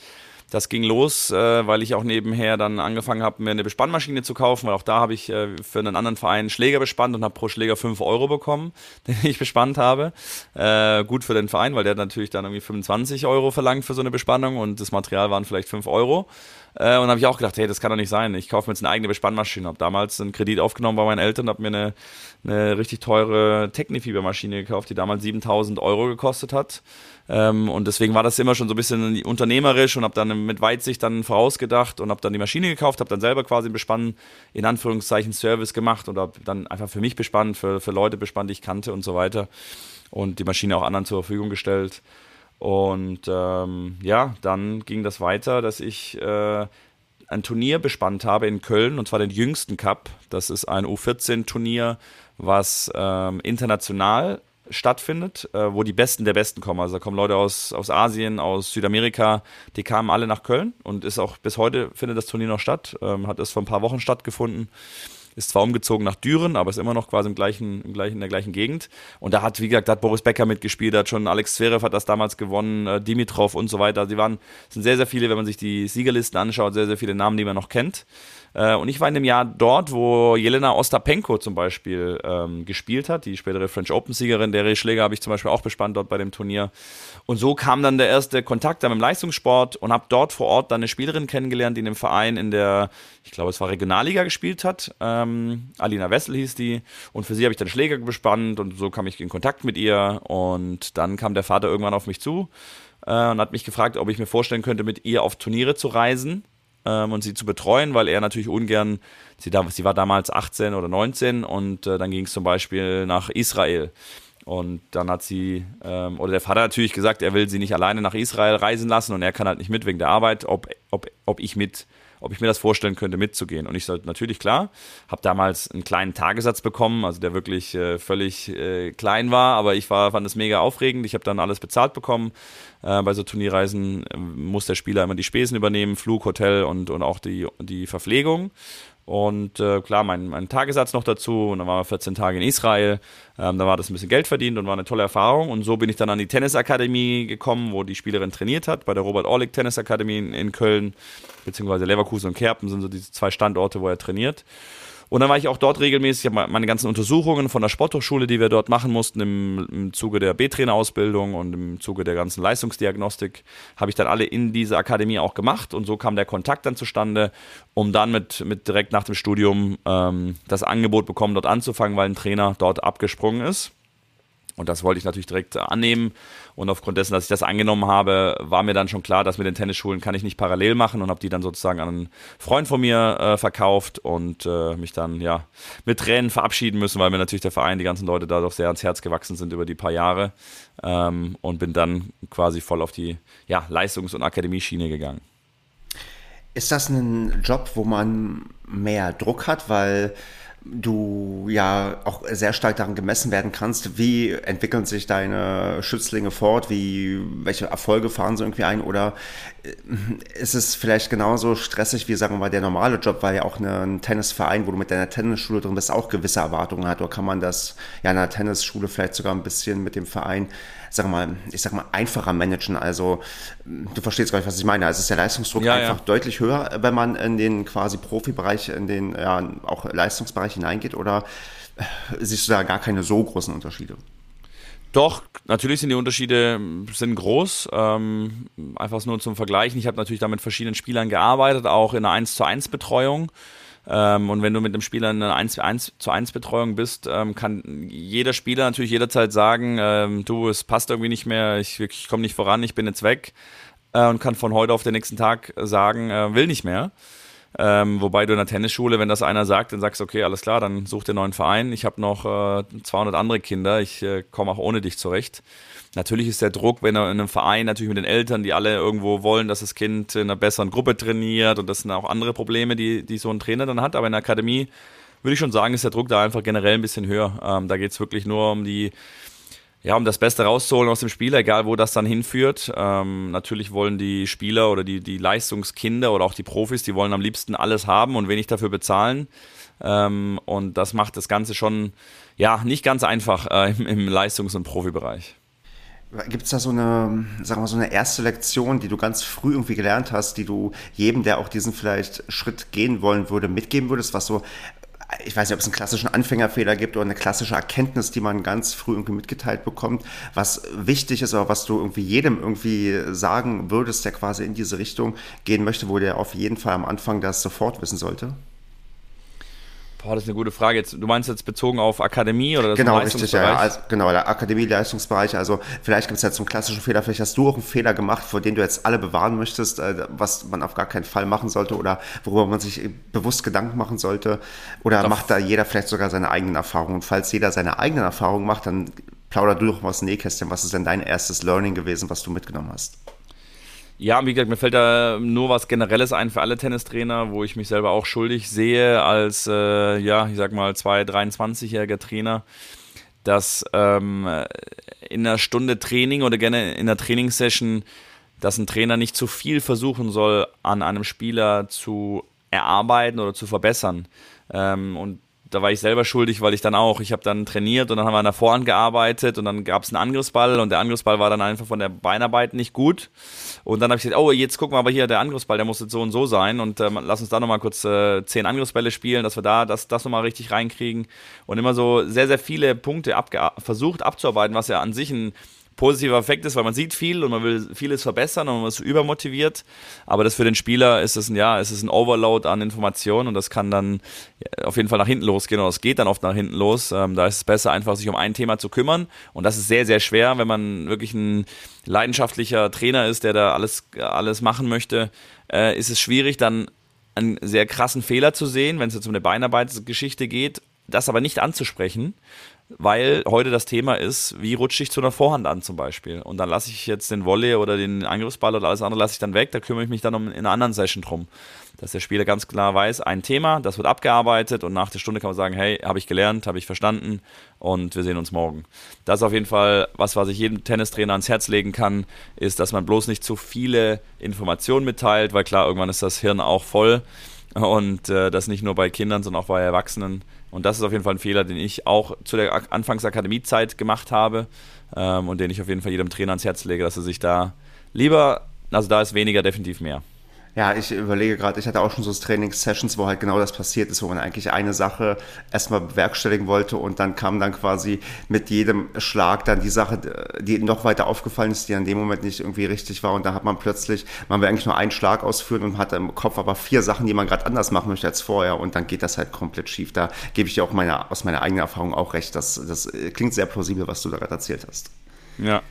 Das ging los, äh, weil ich auch nebenher dann angefangen habe, mir eine Bespannmaschine zu kaufen, weil auch da habe ich äh, für einen anderen Verein Schläger bespannt und habe pro Schläger 5 Euro bekommen, den ich bespannt habe. Äh, gut für den Verein, weil der natürlich dann irgendwie 25 Euro verlangt für so eine Bespannung und das Material waren vielleicht 5 Euro. Äh, und habe ich auch gedacht, hey, das kann doch nicht sein. Ich kaufe mir jetzt eine eigene Bespannmaschine. Habe damals einen Kredit aufgenommen bei meinen Eltern, habe mir eine, eine richtig teure Technifibermaschine gekauft, die damals 7000 Euro gekostet hat. Ähm, und deswegen war das immer schon so ein bisschen unternehmerisch und habe dann mit Weitsicht dann vorausgedacht und habe dann die Maschine gekauft, habe dann selber quasi einen Bespann, in Anführungszeichen, Service gemacht und habe dann einfach für mich bespannt, für, für Leute bespannt, die ich kannte und so weiter. Und die Maschine auch anderen zur Verfügung gestellt. Und ähm, ja, dann ging das weiter, dass ich äh, ein Turnier bespannt habe in Köln, und zwar den jüngsten Cup. Das ist ein U14-Turnier, was ähm, international stattfindet, äh, wo die Besten der Besten kommen. Also da kommen Leute aus, aus Asien, aus Südamerika, die kamen alle nach Köln und ist auch bis heute findet das Turnier noch statt. Ähm, hat es vor ein paar Wochen stattgefunden ist zwar umgezogen nach Düren, aber ist immer noch quasi im gleichen, im gleichen, in der gleichen Gegend. Und da hat, wie gesagt, da hat Boris Becker mitgespielt, hat schon Alex Zverev hat das damals gewonnen, äh, Dimitrov und so weiter. Sie waren, sind sehr, sehr viele, wenn man sich die Siegerlisten anschaut, sehr, sehr viele Namen, die man noch kennt. Äh, und ich war in dem Jahr dort, wo Jelena Ostapenko zum Beispiel ähm, gespielt hat, die spätere French Open-Siegerin. Der Schläger habe ich zum Beispiel auch bespannt dort bei dem Turnier. Und so kam dann der erste Kontakt dann mit dem Leistungssport und habe dort vor Ort dann eine Spielerin kennengelernt, die in dem Verein in der, ich glaube, es war Regionalliga gespielt hat. Ähm, Alina Wessel hieß die. Und für sie habe ich dann Schläger bespannt und so kam ich in Kontakt mit ihr. Und dann kam der Vater irgendwann auf mich zu äh, und hat mich gefragt, ob ich mir vorstellen könnte, mit ihr auf Turniere zu reisen ähm, und sie zu betreuen, weil er natürlich ungern, sie, da, sie war damals 18 oder 19 und äh, dann ging es zum Beispiel nach Israel. Und dann hat sie, ähm, oder der Vater natürlich gesagt, er will sie nicht alleine nach Israel reisen lassen und er kann halt nicht mit wegen der Arbeit, ob, ob, ob ich mit ob ich mir das vorstellen könnte, mitzugehen. Und ich sollte natürlich klar, habe damals einen kleinen Tagessatz bekommen, also der wirklich äh, völlig äh, klein war, aber ich war, fand es mega aufregend. Ich habe dann alles bezahlt bekommen. Äh, bei so Turnierreisen ähm, muss der Spieler immer die Spesen übernehmen, Flug, Hotel und, und auch die, die Verpflegung. Und äh, klar, mein, mein Tagessatz noch dazu. Und dann waren wir 14 Tage in Israel. Ähm, da war das ein bisschen Geld verdient und war eine tolle Erfahrung. Und so bin ich dann an die Tennisakademie gekommen, wo die Spielerin trainiert hat, bei der Robert Orlik Tennisakademie in, in Köln, beziehungsweise Leverkusen und Kerpen sind so diese zwei Standorte, wo er trainiert. Und dann war ich auch dort regelmäßig, habe meine ganzen Untersuchungen von der Sporthochschule, die wir dort machen mussten, im, im Zuge der B-Trainer-Ausbildung und im Zuge der ganzen Leistungsdiagnostik, habe ich dann alle in dieser Akademie auch gemacht. Und so kam der Kontakt dann zustande, um dann mit, mit direkt nach dem Studium ähm, das Angebot bekommen, dort anzufangen, weil ein Trainer dort abgesprungen ist. Und das wollte ich natürlich direkt annehmen. Und aufgrund dessen, dass ich das angenommen habe, war mir dann schon klar, dass mit den Tennisschulen kann ich nicht parallel machen und habe die dann sozusagen an einen Freund von mir äh, verkauft und äh, mich dann ja mit Tränen verabschieden müssen, weil mir natürlich der Verein, die ganzen Leute da doch sehr ans Herz gewachsen sind über die paar Jahre. Ähm, und bin dann quasi voll auf die ja, Leistungs- und Akademieschiene gegangen. Ist das ein Job, wo man mehr Druck hat, weil du ja auch sehr stark daran gemessen werden kannst, wie entwickeln sich deine Schützlinge fort, wie, welche Erfolge fahren sie irgendwie ein oder äh, ist es vielleicht genauso stressig wie, sagen wir mal, der normale Job, weil ja auch ein Tennisverein, wo du mit deiner Tennisschule drin bist, auch gewisse Erwartungen hat? Oder kann man das ja in einer Tennisschule vielleicht sogar ein bisschen mit dem Verein sag mal, ich sag mal, einfacher managen. Also du verstehst gar nicht, was ich meine. Also ist der Leistungsdruck ja, einfach ja. deutlich höher, wenn man in den quasi Profibereich, in den ja, auch Leistungsbereich hineingeht oder äh, siehst du da gar keine so großen Unterschiede? Doch, natürlich sind die Unterschiede sind groß. Ähm, einfach nur zum Vergleichen. Ich habe natürlich da mit verschiedenen Spielern gearbeitet, auch in einer 1 zu 1 Betreuung. Ähm, und wenn du mit dem Spieler in einer 1, 1 zu 1 Betreuung bist, ähm, kann jeder Spieler natürlich jederzeit sagen, ähm, du, es passt irgendwie nicht mehr, ich, ich komme nicht voran, ich bin jetzt weg äh, und kann von heute auf den nächsten Tag sagen, äh, will nicht mehr. Ähm, wobei du in der Tennisschule, wenn das einer sagt, dann sagst du, okay, alles klar, dann such dir einen neuen Verein. Ich habe noch äh, 200 andere Kinder, ich äh, komme auch ohne dich zurecht. Natürlich ist der Druck, wenn er in einem Verein natürlich mit den Eltern, die alle irgendwo wollen, dass das Kind in einer besseren Gruppe trainiert und das sind auch andere Probleme, die, die so ein Trainer dann hat. Aber in der Akademie würde ich schon sagen, ist der Druck da einfach generell ein bisschen höher. Ähm, da geht es wirklich nur um die, ja, um das Beste rauszuholen aus dem Spiel, egal wo das dann hinführt. Ähm, natürlich wollen die Spieler oder die, die Leistungskinder oder auch die Profis, die wollen am liebsten alles haben und wenig dafür bezahlen. Ähm, und das macht das Ganze schon, ja, nicht ganz einfach äh, im, im Leistungs- und Profibereich. Gibt es da so eine, sagen wir so eine erste Lektion, die du ganz früh irgendwie gelernt hast, die du jedem, der auch diesen vielleicht Schritt gehen wollen würde, mitgeben würdest, was so, ich weiß nicht, ob es einen klassischen Anfängerfehler gibt oder eine klassische Erkenntnis, die man ganz früh irgendwie mitgeteilt bekommt, was wichtig ist, aber was du irgendwie jedem irgendwie sagen würdest, der quasi in diese Richtung gehen möchte, wo der auf jeden Fall am Anfang das sofort wissen sollte? Boah, das ist eine gute Frage. Jetzt, du meinst jetzt bezogen auf Akademie oder das Genau, richtig, ja. Also, genau, der Akademie-Leistungsbereich. Also vielleicht gibt es jetzt so einen klassischen Fehler, vielleicht hast du auch einen Fehler gemacht, vor dem du jetzt alle bewahren möchtest, äh, was man auf gar keinen Fall machen sollte oder worüber man sich bewusst Gedanken machen sollte. Oder Doch. macht da jeder vielleicht sogar seine eigenen Erfahrungen? Und falls jeder seine eigenen Erfahrungen macht, dann plauder du doch mal aus dem Nähkästchen. Was ist denn dein erstes Learning gewesen, was du mitgenommen hast? Ja, wie gesagt, mir fällt da nur was Generelles ein für alle Tennistrainer, wo ich mich selber auch schuldig sehe als, äh, ja, ich sag mal, 2-, 23-jähriger Trainer, dass ähm, in einer Stunde Training oder gerne in einer Trainingssession, dass ein Trainer nicht zu viel versuchen soll, an einem Spieler zu erarbeiten oder zu verbessern. Ähm, und da war ich selber schuldig, weil ich dann auch, ich habe dann trainiert und dann haben wir an der Vorhand gearbeitet und dann gab es einen Angriffsball und der Angriffsball war dann einfach von der Beinarbeit nicht gut. Und dann habe ich gesagt, oh, jetzt gucken wir aber hier, der Angriffsball, der muss jetzt so und so sein und äh, lass uns da nochmal kurz äh, zehn Angriffsbälle spielen, dass wir da das, das nochmal richtig reinkriegen. Und immer so sehr, sehr viele Punkte versucht abzuarbeiten, was ja an sich ein positiver Effekt ist, weil man sieht viel und man will vieles verbessern und man ist übermotiviert. Aber das für den Spieler ist es ein, ja, ist es ein Overload an Informationen und das kann dann auf jeden Fall nach hinten losgehen oder es geht dann oft nach hinten los. Ähm, da ist es besser, einfach sich um ein Thema zu kümmern. Und das ist sehr, sehr schwer, wenn man wirklich ein leidenschaftlicher Trainer ist, der da alles, alles machen möchte, äh, ist es schwierig, dann einen sehr krassen Fehler zu sehen, wenn es jetzt um eine Beinarbeitsgeschichte geht, das aber nicht anzusprechen, weil heute das Thema ist, wie rutsche ich zu einer Vorhand an zum Beispiel. Und dann lasse ich jetzt den Volley oder den Angriffsball oder alles andere lasse ich dann weg, da kümmere ich mich dann um in einer anderen Session drum. Dass der Spieler ganz klar weiß, ein Thema, das wird abgearbeitet und nach der Stunde kann man sagen, hey, habe ich gelernt, habe ich verstanden und wir sehen uns morgen. Das ist auf jeden Fall was, was ich jedem Tennistrainer ans Herz legen kann, ist, dass man bloß nicht zu viele Informationen mitteilt, weil klar, irgendwann ist das Hirn auch voll und äh, das nicht nur bei Kindern, sondern auch bei Erwachsenen und das ist auf jeden Fall ein Fehler, den ich auch zu der Anfangsakademiezeit gemacht habe ähm, und den ich auf jeden Fall jedem Trainer ans Herz lege, dass er sich da lieber, also da ist weniger definitiv mehr. Ja, ich überlege gerade, ich hatte auch schon so Trainingssessions, wo halt genau das passiert ist, wo man eigentlich eine Sache erstmal bewerkstelligen wollte und dann kam dann quasi mit jedem Schlag dann die Sache, die noch weiter aufgefallen ist, die an dem Moment nicht irgendwie richtig war und da hat man plötzlich, man will eigentlich nur einen Schlag ausführen und hat im Kopf aber vier Sachen, die man gerade anders machen möchte als vorher und dann geht das halt komplett schief. Da gebe ich dir auch meine, aus meiner eigenen Erfahrung auch recht, das, das klingt sehr plausibel, was du da gerade erzählt hast. Ja,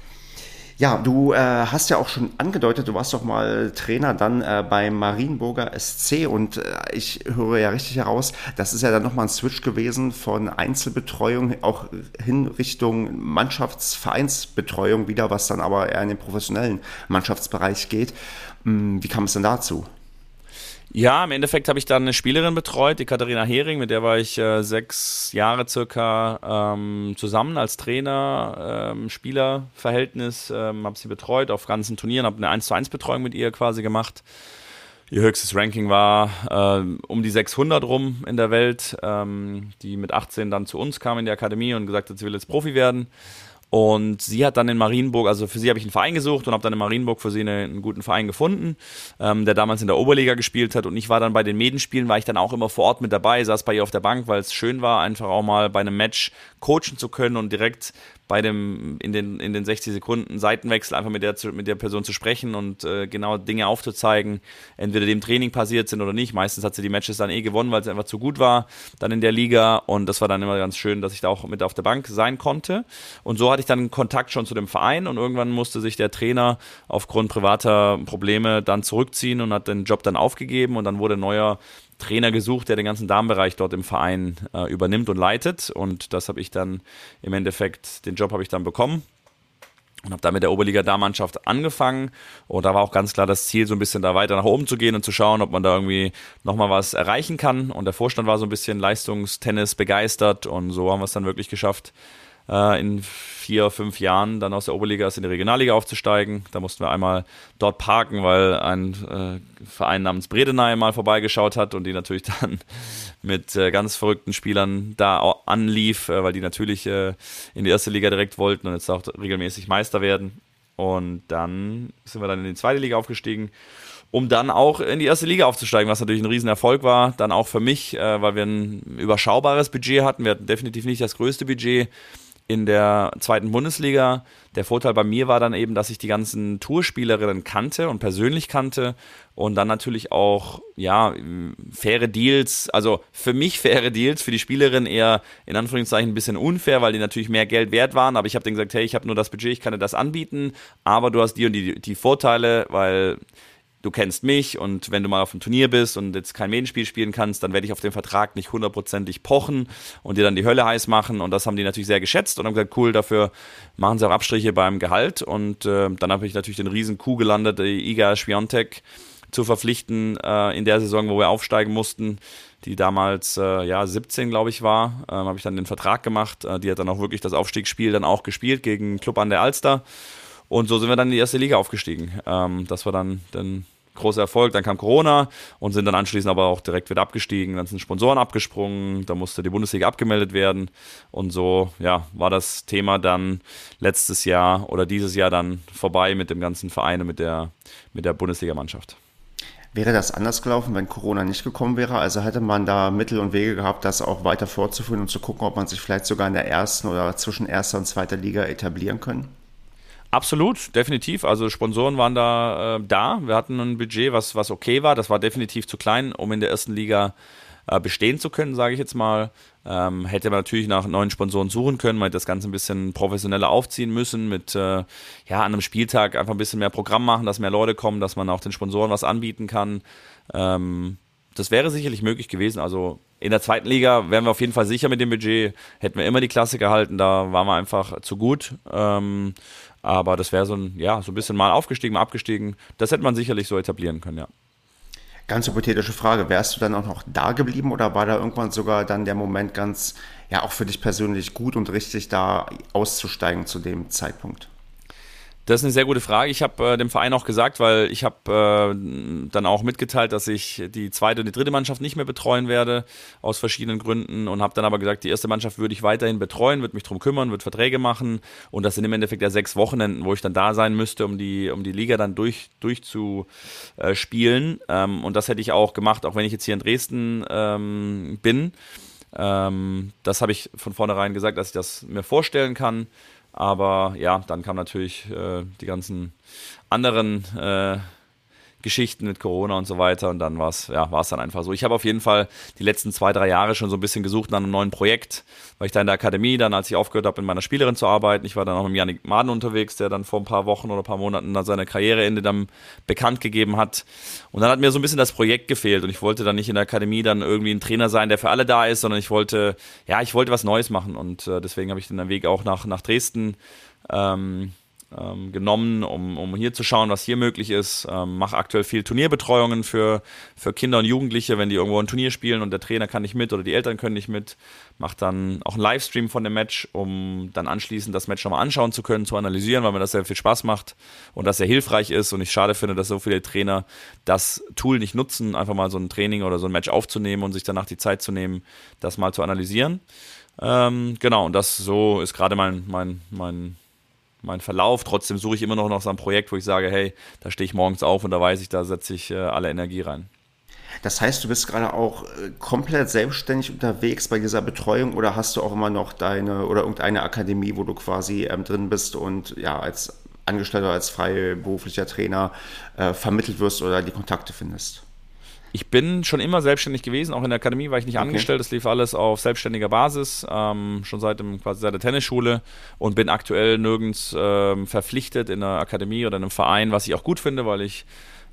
ja, du äh, hast ja auch schon angedeutet, du warst doch mal Trainer dann äh, beim Marienburger SC und äh, ich höre ja richtig heraus, das ist ja dann nochmal ein Switch gewesen von Einzelbetreuung auch hin Richtung Mannschaftsvereinsbetreuung wieder, was dann aber eher in den professionellen Mannschaftsbereich geht. Hm, wie kam es denn dazu? Ja, im Endeffekt habe ich dann eine Spielerin betreut, die Katharina Hering, mit der war ich äh, sechs Jahre circa ähm, zusammen als Trainer, ähm, Spielerverhältnis, ähm, habe sie betreut auf ganzen Turnieren, habe eine 1 zu 1 Betreuung mit ihr quasi gemacht. Ihr höchstes Ranking war äh, um die 600 rum in der Welt, ähm, die mit 18 dann zu uns kam in die Akademie und gesagt hat, sie will jetzt Profi werden. Und sie hat dann in Marienburg, also für sie habe ich einen Verein gesucht und habe dann in Marienburg für sie eine, einen guten Verein gefunden, ähm, der damals in der Oberliga gespielt hat. Und ich war dann bei den Medenspielen, war ich dann auch immer vor Ort mit dabei, saß bei ihr auf der Bank, weil es schön war, einfach auch mal bei einem Match coachen zu können und direkt bei dem, in den, in den 60 Sekunden Seitenwechsel einfach mit der, mit der Person zu sprechen und äh, genau Dinge aufzuzeigen, entweder dem Training passiert sind oder nicht. Meistens hat sie die Matches dann eh gewonnen, weil sie einfach zu gut war, dann in der Liga und das war dann immer ganz schön, dass ich da auch mit auf der Bank sein konnte. Und so hatte ich dann Kontakt schon zu dem Verein und irgendwann musste sich der Trainer aufgrund privater Probleme dann zurückziehen und hat den Job dann aufgegeben und dann wurde ein neuer Trainer gesucht, der den ganzen Damenbereich dort im Verein äh, übernimmt und leitet. Und das habe ich dann im Endeffekt, den Job habe ich dann bekommen und habe da mit der Oberliga-Damenmannschaft angefangen. Und da war auch ganz klar das Ziel, so ein bisschen da weiter nach oben zu gehen und zu schauen, ob man da irgendwie nochmal was erreichen kann. Und der Vorstand war so ein bisschen Leistungstennis begeistert und so haben wir es dann wirklich geschafft, äh, in vier, fünf Jahren dann aus der Oberliga erst in die Regionalliga aufzusteigen. Da mussten wir einmal dort parken, weil ein äh, Verein namens Bredeney mal vorbeigeschaut hat und die natürlich dann mit äh, ganz verrückten Spielern da anlief, äh, weil die natürlich äh, in die erste Liga direkt wollten und jetzt auch regelmäßig Meister werden. Und dann sind wir dann in die zweite Liga aufgestiegen um dann auch in die erste Liga aufzusteigen, was natürlich ein Riesenerfolg war. Dann auch für mich, äh, weil wir ein überschaubares Budget hatten. Wir hatten definitiv nicht das größte Budget in der zweiten Bundesliga. Der Vorteil bei mir war dann eben, dass ich die ganzen Tourspielerinnen kannte und persönlich kannte und dann natürlich auch, ja, faire Deals, also für mich faire Deals, für die Spielerin eher in Anführungszeichen ein bisschen unfair, weil die natürlich mehr Geld wert waren, aber ich habe denen gesagt, hey, ich habe nur das Budget, ich kann dir das anbieten, aber du hast die und die, die Vorteile, weil du kennst mich und wenn du mal auf dem Turnier bist und jetzt kein Medienspiel spielen kannst, dann werde ich auf den Vertrag nicht hundertprozentig pochen und dir dann die Hölle heiß machen. Und das haben die natürlich sehr geschätzt und haben gesagt, cool, dafür machen sie auch Abstriche beim Gehalt. Und äh, dann habe ich natürlich den riesen Coup gelandet, die Iga Schwiontek zu verpflichten äh, in der Saison, wo wir aufsteigen mussten, die damals äh, ja 17 glaube ich war, ähm, habe ich dann den Vertrag gemacht, äh, die hat dann auch wirklich das Aufstiegsspiel dann auch gespielt gegen Club an der Alster. Und so sind wir dann in die erste Liga aufgestiegen. Ähm, das war dann, dann großer Erfolg. Dann kam Corona und sind dann anschließend aber auch direkt wieder abgestiegen. Dann sind Sponsoren abgesprungen, da musste die Bundesliga abgemeldet werden. Und so ja, war das Thema dann letztes Jahr oder dieses Jahr dann vorbei mit dem ganzen Verein und mit der, mit der Bundesligamannschaft. Wäre das anders gelaufen, wenn Corona nicht gekommen wäre? Also hätte man da Mittel und Wege gehabt, das auch weiter fortzuführen und zu gucken, ob man sich vielleicht sogar in der ersten oder zwischen erster und zweiter Liga etablieren können? Absolut, definitiv. Also Sponsoren waren da äh, da. Wir hatten ein Budget, was, was okay war. Das war definitiv zu klein, um in der ersten Liga äh, bestehen zu können, sage ich jetzt mal. Ähm, hätte man natürlich nach neuen Sponsoren suchen können, man hätte das Ganze ein bisschen professioneller aufziehen müssen, mit äh, ja, an einem Spieltag einfach ein bisschen mehr Programm machen, dass mehr Leute kommen, dass man auch den Sponsoren was anbieten kann. Ähm, das wäre sicherlich möglich gewesen. Also in der zweiten Liga wären wir auf jeden Fall sicher mit dem Budget, hätten wir immer die Klasse gehalten, da waren wir einfach zu gut. Ähm, aber das wäre so ein, ja, so ein bisschen mal aufgestiegen, mal abgestiegen. Das hätte man sicherlich so etablieren können, ja. Ganz hypothetische Frage, wärst du dann auch noch da geblieben oder war da irgendwann sogar dann der Moment ganz, ja, auch für dich persönlich gut und richtig da auszusteigen zu dem Zeitpunkt? Das ist eine sehr gute Frage. Ich habe äh, dem Verein auch gesagt, weil ich habe äh, dann auch mitgeteilt, dass ich die zweite und die dritte Mannschaft nicht mehr betreuen werde, aus verschiedenen Gründen. Und habe dann aber gesagt, die erste Mannschaft würde ich weiterhin betreuen, würde mich darum kümmern, würde Verträge machen. Und das sind im Endeffekt ja sechs Wochenenden, wo ich dann da sein müsste, um die, um die Liga dann durch, durchzuspielen. Ähm, und das hätte ich auch gemacht, auch wenn ich jetzt hier in Dresden ähm, bin. Ähm, das habe ich von vornherein gesagt, dass ich das mir vorstellen kann. Aber ja, dann kam natürlich äh, die ganzen anderen äh, Geschichten mit Corona und so weiter und dann war es ja, war's dann einfach so. Ich habe auf jeden Fall die letzten zwei, drei Jahre schon so ein bisschen gesucht nach einem neuen Projekt, weil ich da in der Akademie dann, als ich aufgehört habe, mit meiner Spielerin zu arbeiten, ich war dann auch mit Janik Maden unterwegs, der dann vor ein paar Wochen oder ein paar Monaten dann seine Karriereende dann bekannt gegeben hat und dann hat mir so ein bisschen das Projekt gefehlt und ich wollte dann nicht in der Akademie dann irgendwie ein Trainer sein, der für alle da ist, sondern ich wollte, ja, ich wollte was Neues machen und äh, deswegen habe ich dann den Weg auch nach, nach Dresden ähm, ähm, genommen, um, um hier zu schauen, was hier möglich ist. Ähm, mache aktuell viel Turnierbetreuungen für, für Kinder und Jugendliche, wenn die irgendwo ein Turnier spielen und der Trainer kann nicht mit oder die Eltern können nicht mit. Mache dann auch einen Livestream von dem Match, um dann anschließend das Match nochmal anschauen zu können, zu analysieren, weil mir das sehr viel Spaß macht und das sehr hilfreich ist und ich schade finde, dass so viele Trainer das Tool nicht nutzen, einfach mal so ein Training oder so ein Match aufzunehmen und sich danach die Zeit zu nehmen, das mal zu analysieren. Ähm, genau, und das so ist gerade mein, mein, mein mein Verlauf. Trotzdem suche ich immer noch nach so einem Projekt, wo ich sage, hey, da stehe ich morgens auf und da weiß ich, da setze ich äh, alle Energie rein. Das heißt, du bist gerade auch äh, komplett selbstständig unterwegs bei dieser Betreuung oder hast du auch immer noch deine oder irgendeine Akademie, wo du quasi ähm, drin bist und ja als Angestellter, als freiberuflicher Trainer äh, vermittelt wirst oder die Kontakte findest? Ich bin schon immer selbstständig gewesen, auch in der Akademie war ich nicht okay. angestellt, das lief alles auf selbstständiger Basis, ähm, schon seit, dem, quasi seit der Tennisschule und bin aktuell nirgends ähm, verpflichtet in einer Akademie oder in einem Verein, was ich auch gut finde, weil ich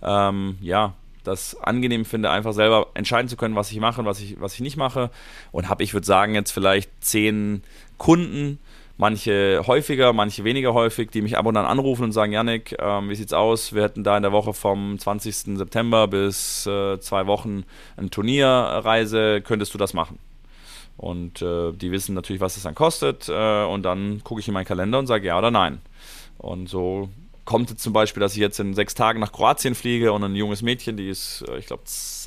ähm, ja das angenehm finde, einfach selber entscheiden zu können, was ich mache und was ich, was ich nicht mache. Und habe, ich würde sagen, jetzt vielleicht zehn Kunden, manche häufiger, manche weniger häufig, die mich ab und an anrufen und sagen, Janik, ähm, wie sieht's aus? Wir hätten da in der Woche vom 20. September bis äh, zwei Wochen eine Turnierreise, könntest du das machen? Und äh, die wissen natürlich, was es dann kostet. Äh, und dann gucke ich in meinen Kalender und sage ja oder nein. Und so kommt es zum Beispiel, dass ich jetzt in sechs Tagen nach Kroatien fliege und ein junges Mädchen, die ist, äh, ich glaube,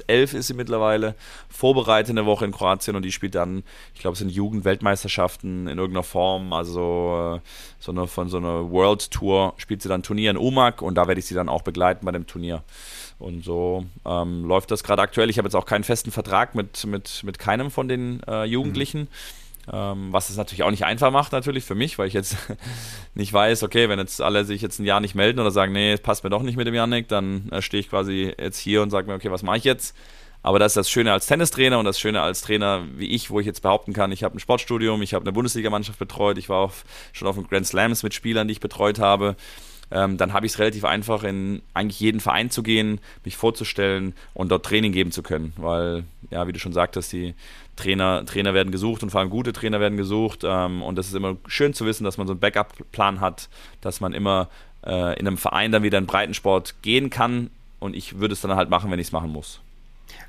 elf ist sie mittlerweile, vorbereitet eine Woche in Kroatien und die spielt dann, ich glaube, es sind Jugendweltmeisterschaften in irgendeiner Form, also äh, so eine, von so einer World Tour spielt sie dann Turnier in Umag und da werde ich sie dann auch begleiten bei dem Turnier. Und so ähm, läuft das gerade aktuell. Ich habe jetzt auch keinen festen Vertrag mit, mit, mit keinem von den äh, Jugendlichen. Mhm. Ähm, was es natürlich auch nicht einfach macht, natürlich für mich, weil ich jetzt nicht weiß, okay, wenn jetzt alle sich jetzt ein Jahr nicht melden oder sagen, nee, es passt mir doch nicht mit dem Janik, dann äh, stehe ich quasi jetzt hier und sage mir, okay, was mache ich jetzt? Aber das ist das Schöne als Tennistrainer und das Schöne als Trainer wie ich, wo ich jetzt behaupten kann, ich habe ein Sportstudium, ich habe eine Bundesligamannschaft betreut, ich war auf, schon auf den Grand Slams mit Spielern, die ich betreut habe ähm, dann habe ich es relativ einfach, in eigentlich jeden Verein zu gehen, mich vorzustellen und dort Training geben zu können. Weil, ja, wie du schon sagtest, die Trainer, Trainer werden gesucht und vor allem gute Trainer werden gesucht. Ähm, und das ist immer schön zu wissen, dass man so einen Backup-Plan hat, dass man immer äh, in einem Verein dann wieder in Breitensport gehen kann. Und ich würde es dann halt machen, wenn ich es machen muss.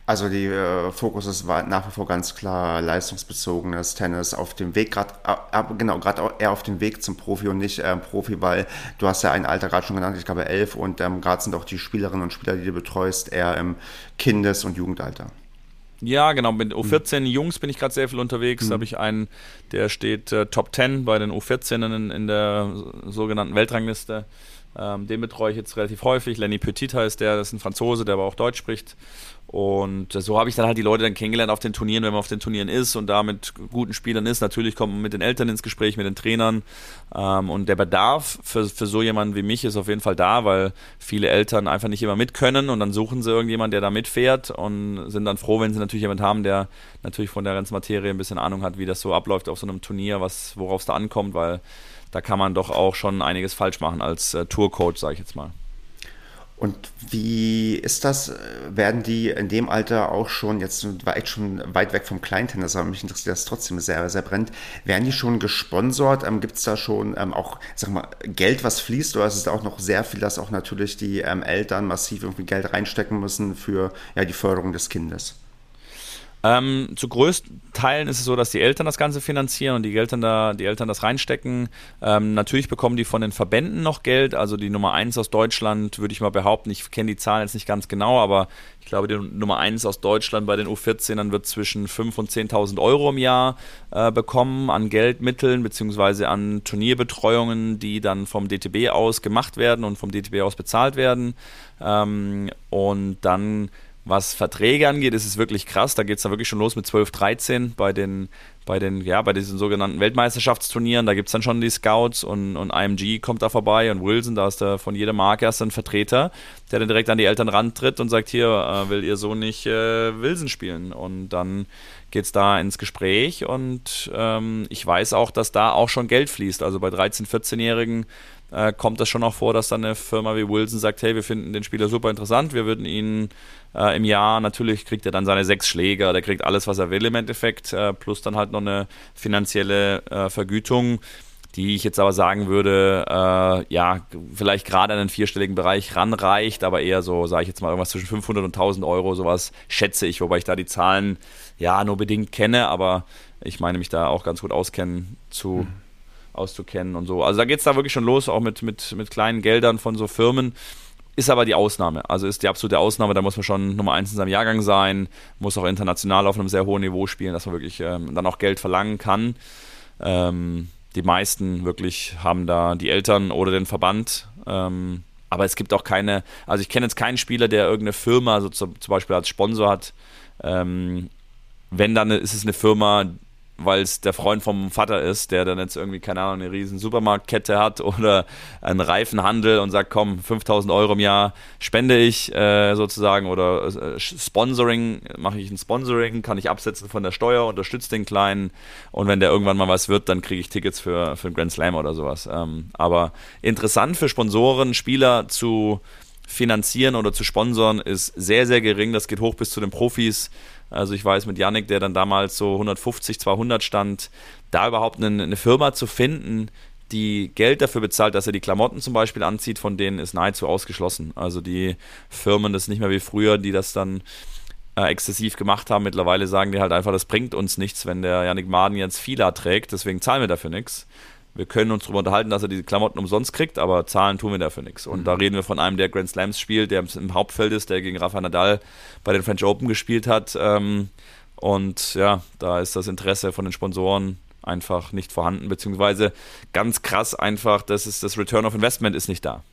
Also die äh, Fokus ist nach wie vor ganz klar leistungsbezogenes Tennis auf dem Weg, gerade äh, genau, gerade eher auf dem Weg zum Profi und nicht äh, Profi, weil du hast ja ein Alter gerade schon genannt, ich glaube elf und ähm, gerade sind auch die Spielerinnen und Spieler, die du betreust, eher im Kindes- und Jugendalter. Ja, genau. Mit U14 mhm. Jungs bin ich gerade sehr viel unterwegs. Mhm. Da habe ich einen, der steht äh, Top 10 bei den U14 in, in der sogenannten Weltrangliste. Ähm, den betreue ich jetzt relativ häufig. Lenny Petit heißt der, das ist ein Franzose, der aber auch Deutsch spricht. Und so habe ich dann halt die Leute dann kennengelernt auf den Turnieren, wenn man auf den Turnieren ist und da mit guten Spielern ist. Natürlich kommt man mit den Eltern ins Gespräch, mit den Trainern. Ähm, und der Bedarf für, für so jemanden wie mich ist auf jeden Fall da, weil viele Eltern einfach nicht immer mit können und dann suchen sie irgendjemanden, der da mitfährt und sind dann froh, wenn sie natürlich jemanden haben, der natürlich von der ganzen Materie ein bisschen Ahnung hat, wie das so abläuft auf so einem Turnier, was, worauf es da ankommt, weil da kann man doch auch schon einiges falsch machen als äh, Tourcoach, sage ich jetzt mal. Und wie ist das? Werden die in dem Alter auch schon, jetzt war echt schon weit weg vom Kleintennis, aber mich interessiert das trotzdem sehr, sehr brennt, werden die schon gesponsert? Ähm, Gibt es da schon ähm, auch, sag mal, Geld, was fließt? Oder ist es auch noch sehr viel, dass auch natürlich die ähm, Eltern massiv irgendwie Geld reinstecken müssen für ja, die Förderung des Kindes? Ähm, zu größten Teilen ist es so, dass die Eltern das Ganze finanzieren und die Eltern da, die Eltern das reinstecken. Ähm, natürlich bekommen die von den Verbänden noch Geld. Also die Nummer 1 aus Deutschland, würde ich mal behaupten, ich kenne die Zahlen jetzt nicht ganz genau, aber ich glaube, die Nummer 1 aus Deutschland bei den U14ern wird zwischen 5.000 und 10.000 Euro im Jahr äh, bekommen an Geldmitteln beziehungsweise an Turnierbetreuungen, die dann vom DTB aus gemacht werden und vom DTB aus bezahlt werden. Ähm, und dann was Verträge angeht, ist es wirklich krass. Da geht es dann wirklich schon los mit 12, 13 bei den, bei den, ja, bei diesen sogenannten Weltmeisterschaftsturnieren. Da gibt es dann schon die Scouts und, und IMG kommt da vorbei und Wilson, da ist da von jeder Marke erst ein Vertreter, der dann direkt an die Eltern rantritt und sagt, hier, äh, will ihr so nicht äh, Wilson spielen? Und dann geht es da ins Gespräch und ähm, ich weiß auch, dass da auch schon Geld fließt. Also bei 13-, 14-Jährigen äh, kommt das schon auch vor, dass dann eine Firma wie Wilson sagt, hey, wir finden den Spieler super interessant, wir würden ihn äh, im Jahr, natürlich kriegt er dann seine sechs Schläger, der kriegt alles, was er will im Endeffekt, äh, plus dann halt noch eine finanzielle äh, Vergütung, die ich jetzt aber sagen würde, äh, ja, vielleicht gerade in den vierstelligen Bereich ranreicht, aber eher so, sage ich jetzt mal, irgendwas zwischen 500 und 1000 Euro, sowas schätze ich, wobei ich da die Zahlen ja nur bedingt kenne, aber ich meine mich da auch ganz gut auskennen zu. Mhm auszukennen und so. Also da geht es da wirklich schon los, auch mit, mit, mit kleinen Geldern von so Firmen. Ist aber die Ausnahme. Also ist die absolute Ausnahme. Da muss man schon Nummer eins in seinem Jahrgang sein, muss auch international auf einem sehr hohen Niveau spielen, dass man wirklich ähm, dann auch Geld verlangen kann. Ähm, die meisten wirklich haben da die Eltern oder den Verband. Ähm, aber es gibt auch keine, also ich kenne jetzt keinen Spieler, der irgendeine Firma, also zum, Beispiel als Sponsor hat. Ähm, wenn dann ist es eine Firma, weil es der Freund vom Vater ist, der dann jetzt irgendwie, keine Ahnung, eine riesen Supermarktkette hat oder einen Reifenhandel und sagt, komm, 5000 Euro im Jahr spende ich äh, sozusagen oder äh, Sponsoring, mache ich ein Sponsoring, kann ich absetzen von der Steuer, unterstütze den Kleinen und wenn der irgendwann mal was wird, dann kriege ich Tickets für, für einen Grand Slam oder sowas. Ähm, aber interessant für Sponsoren, Spieler zu finanzieren oder zu sponsern ist sehr, sehr gering. Das geht hoch bis zu den Profis. Also ich weiß mit Yannick, der dann damals so 150, 200 stand, da überhaupt eine, eine Firma zu finden, die Geld dafür bezahlt, dass er die Klamotten zum Beispiel anzieht, von denen ist nahezu ausgeschlossen. Also die Firmen, das ist nicht mehr wie früher, die das dann äh, exzessiv gemacht haben. Mittlerweile sagen die halt einfach, das bringt uns nichts, wenn der Yannick Maden jetzt Fila trägt, deswegen zahlen wir dafür nichts. Wir können uns darüber unterhalten, dass er diese Klamotten umsonst kriegt, aber zahlen tun wir dafür nichts. Und mhm. da reden wir von einem, der Grand Slams spielt, der im Hauptfeld ist, der gegen Rafa Nadal bei den French Open gespielt hat. Ähm, und ja, da ist das Interesse von den Sponsoren einfach nicht vorhanden, beziehungsweise ganz krass einfach, das ist das Return of Investment ist nicht da.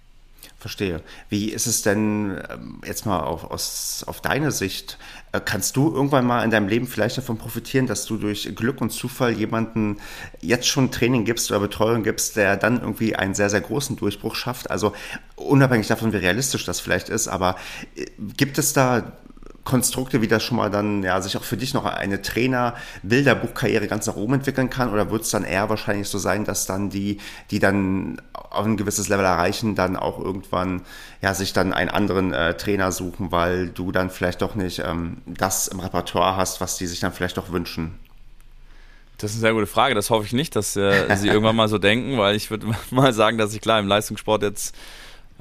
Verstehe. Wie ist es denn ähm, jetzt mal auf, aus, auf deine Sicht? Äh, kannst du irgendwann mal in deinem Leben vielleicht davon profitieren, dass du durch Glück und Zufall jemanden jetzt schon Training gibst oder Betreuung gibst, der dann irgendwie einen sehr, sehr großen Durchbruch schafft? Also unabhängig davon, wie realistisch das vielleicht ist, aber äh, gibt es da Konstrukte, wie das schon mal dann, ja, sich auch für dich noch eine Trainer-Bilderbuchkarriere ganz nach oben entwickeln kann? Oder wird es dann eher wahrscheinlich so sein, dass dann die, die dann auf ein gewisses Level erreichen, dann auch irgendwann, ja, sich dann einen anderen äh, Trainer suchen, weil du dann vielleicht doch nicht ähm, das im Repertoire hast, was die sich dann vielleicht doch wünschen? Das ist eine sehr gute Frage. Das hoffe ich nicht, dass äh, sie irgendwann mal so denken, weil ich würde mal sagen, dass ich klar im Leistungssport jetzt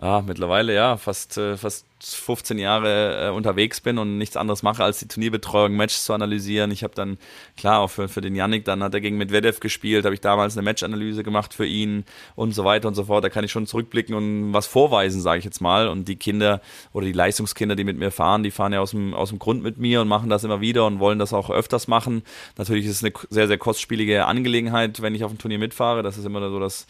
ja, mittlerweile ja, fast, äh, fast 15 Jahre äh, unterwegs bin und nichts anderes mache, als die Turnierbetreuung, Matches zu analysieren. Ich habe dann, klar, auch für, für den Yannick, dann hat er gegen Medvedev gespielt, habe ich damals eine Matchanalyse gemacht für ihn und so weiter und so fort. Da kann ich schon zurückblicken und was vorweisen, sage ich jetzt mal. Und die Kinder oder die Leistungskinder, die mit mir fahren, die fahren ja aus dem, aus dem Grund mit mir und machen das immer wieder und wollen das auch öfters machen. Natürlich ist es eine sehr, sehr kostspielige Angelegenheit, wenn ich auf ein Turnier mitfahre. Das ist immer so das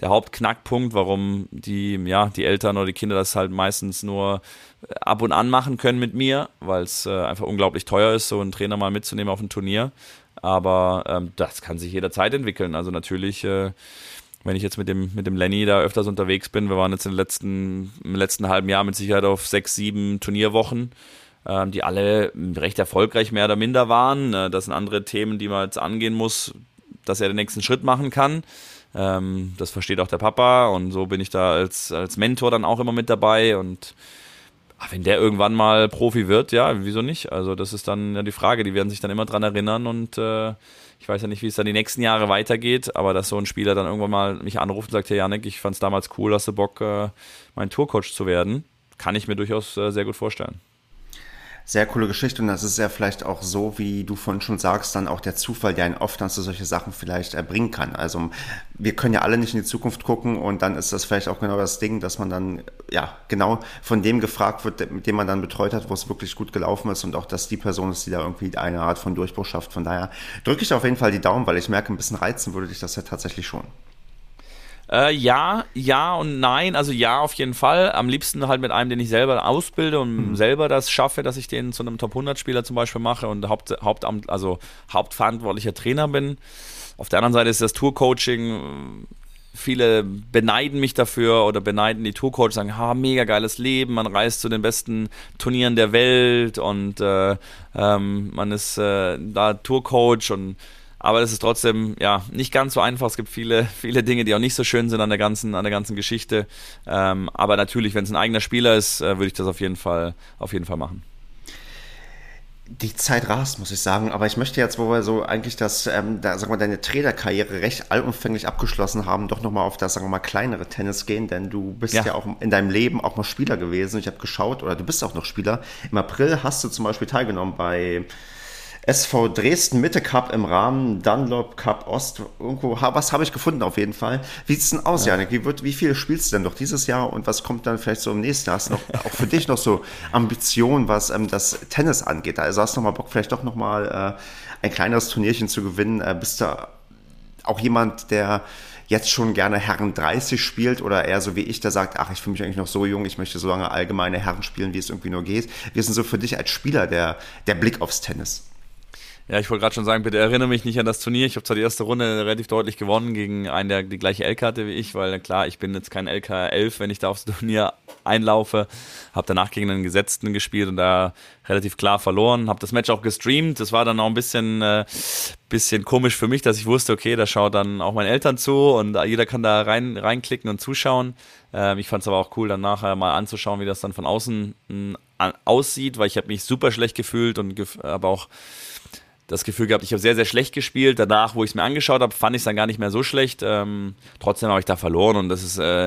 der Hauptknackpunkt, warum die, ja, die Eltern oder die Kinder das halt meistens nur äh, ab und an machen können mit mir, weil es äh, einfach unglaublich teuer ist, so einen Trainer mal mitzunehmen auf ein Turnier. Aber ähm, das kann sich jederzeit entwickeln. Also natürlich, äh, wenn ich jetzt mit dem, mit dem Lenny da öfters unterwegs bin, wir waren jetzt im letzten, im letzten halben Jahr mit Sicherheit auf sechs, sieben Turnierwochen, ähm, die alle recht erfolgreich mehr oder minder waren. Äh, das sind andere Themen, die man jetzt angehen muss, dass er den nächsten Schritt machen kann. Ähm, das versteht auch der Papa und so bin ich da als, als Mentor dann auch immer mit dabei und ach, wenn der irgendwann mal Profi wird, ja, wieso nicht? Also das ist dann ja die Frage, die werden sich dann immer dran erinnern und äh, ich weiß ja nicht, wie es dann die nächsten Jahre weitergeht, aber dass so ein Spieler dann irgendwann mal mich anruft und sagt, hey Janik, ich fand es damals cool, hast du Bock, äh, mein Tourcoach zu werden, kann ich mir durchaus äh, sehr gut vorstellen sehr coole Geschichte und das ist ja vielleicht auch so, wie du vorhin schon sagst, dann auch der Zufall, der einen oft dann zu solche Sachen vielleicht erbringen kann. Also wir können ja alle nicht in die Zukunft gucken und dann ist das vielleicht auch genau das Ding, dass man dann ja genau von dem gefragt wird, mit dem man dann betreut hat, wo es wirklich gut gelaufen ist und auch, dass die Person ist, die da irgendwie eine Art von Durchbruch schafft. Von daher drücke ich auf jeden Fall die Daumen, weil ich merke, ein bisschen reizen würde dich das ja tatsächlich schon. Äh, ja, ja und nein. Also ja, auf jeden Fall. Am liebsten halt mit einem, den ich selber ausbilde und mhm. selber das schaffe, dass ich den zu einem Top 100 Spieler zum Beispiel mache und Haupt, Hauptamt, also hauptverantwortlicher Trainer bin. Auf der anderen Seite ist das Tourcoaching. Viele beneiden mich dafür oder beneiden die Tourcoach, sagen, ha, mega geiles Leben, man reist zu den besten Turnieren der Welt und äh, ähm, man ist äh, da Tourcoach und aber es ist trotzdem ja nicht ganz so einfach. Es gibt viele, viele Dinge, die auch nicht so schön sind an der ganzen, an der ganzen Geschichte. Ähm, aber natürlich, wenn es ein eigener Spieler ist, äh, würde ich das auf jeden Fall, auf jeden Fall machen. Die Zeit rast, muss ich sagen. Aber ich möchte jetzt, wo wir so eigentlich das, ähm, da, sagen wir, deine Trainerkarriere recht allumfänglich abgeschlossen haben, doch nochmal auf das, sagen wir mal, kleinere Tennis gehen, denn du bist ja. ja auch in deinem Leben auch mal Spieler gewesen. Ich habe geschaut, oder du bist auch noch Spieler. Im April hast du zum Beispiel teilgenommen bei SV Dresden Mitte Cup im Rahmen Dunlop Cup Ost. Irgendwo, was habe ich gefunden auf jeden Fall. Wie sieht es denn aus, ja. Janik? Wie, wird, wie viel spielst du denn noch dieses Jahr und was kommt dann vielleicht so im nächsten Jahr? Hast du noch, auch für dich noch so Ambitionen, was ähm, das Tennis angeht? Also hast du noch mal Bock, vielleicht doch noch mal äh, ein kleineres Turnierchen zu gewinnen? Äh, bist du auch jemand, der jetzt schon gerne Herren 30 spielt oder eher so wie ich, der sagt, ach, ich fühle mich eigentlich noch so jung, ich möchte so lange allgemeine Herren spielen, wie es irgendwie nur geht. Wie ist denn so für dich als Spieler der, der Blick aufs Tennis? Ja, ich wollte gerade schon sagen, bitte erinnere mich nicht an das Turnier. Ich habe zwar die erste Runde relativ deutlich gewonnen gegen einen, der die gleiche LK hatte wie ich, weil klar, ich bin jetzt kein LK 11, wenn ich da aufs Turnier einlaufe. Habe danach gegen einen Gesetzten gespielt und da relativ klar verloren. Habe das Match auch gestreamt. Das war dann auch ein bisschen, äh, bisschen komisch für mich, dass ich wusste, okay, da schaut dann auch meine Eltern zu und jeder kann da rein, reinklicken und zuschauen. Ähm, ich fand es aber auch cool, dann nachher mal anzuschauen, wie das dann von außen mh, hm, aussieht, weil ich habe mich super schlecht gefühlt und gef aber auch das Gefühl gehabt, ich habe sehr, sehr schlecht gespielt. Danach, wo ich es mir angeschaut habe, fand ich es dann gar nicht mehr so schlecht. Ähm, trotzdem habe ich da verloren und das ist, äh,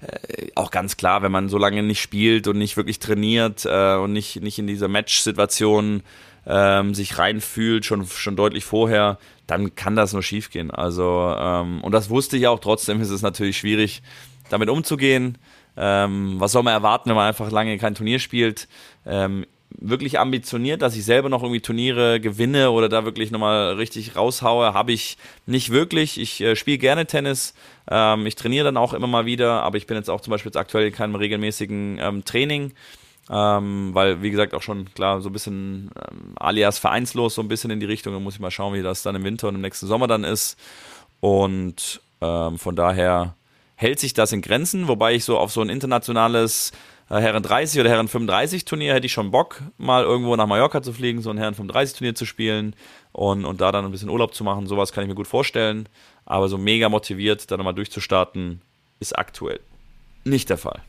äh, auch ganz klar, wenn man so lange nicht spielt und nicht wirklich trainiert äh, und nicht, nicht in diese Match-Situation ähm, sich reinfühlt, schon, schon deutlich vorher, dann kann das nur schiefgehen. Also, ähm, und das wusste ich auch, trotzdem ist es natürlich schwierig, damit umzugehen. Ähm, was soll man erwarten, wenn man einfach lange kein Turnier spielt? Ähm, wirklich ambitioniert, dass ich selber noch irgendwie Turniere gewinne oder da wirklich nochmal richtig raushaue, habe ich nicht wirklich. Ich äh, spiele gerne Tennis, ähm, ich trainiere dann auch immer mal wieder, aber ich bin jetzt auch zum Beispiel jetzt aktuell in keinem regelmäßigen ähm, Training, ähm, weil, wie gesagt, auch schon klar so ein bisschen ähm, alias vereinslos, so ein bisschen in die Richtung. Da muss ich mal schauen, wie das dann im Winter und im nächsten Sommer dann ist. Und ähm, von daher hält sich das in Grenzen, wobei ich so auf so ein internationales Herren 30 oder Herren 35 Turnier hätte ich schon Bock, mal irgendwo nach Mallorca zu fliegen, so ein Herren 35 Turnier zu spielen und, und da dann ein bisschen Urlaub zu machen. Sowas kann ich mir gut vorstellen. Aber so mega motiviert, da nochmal durchzustarten, ist aktuell nicht der Fall.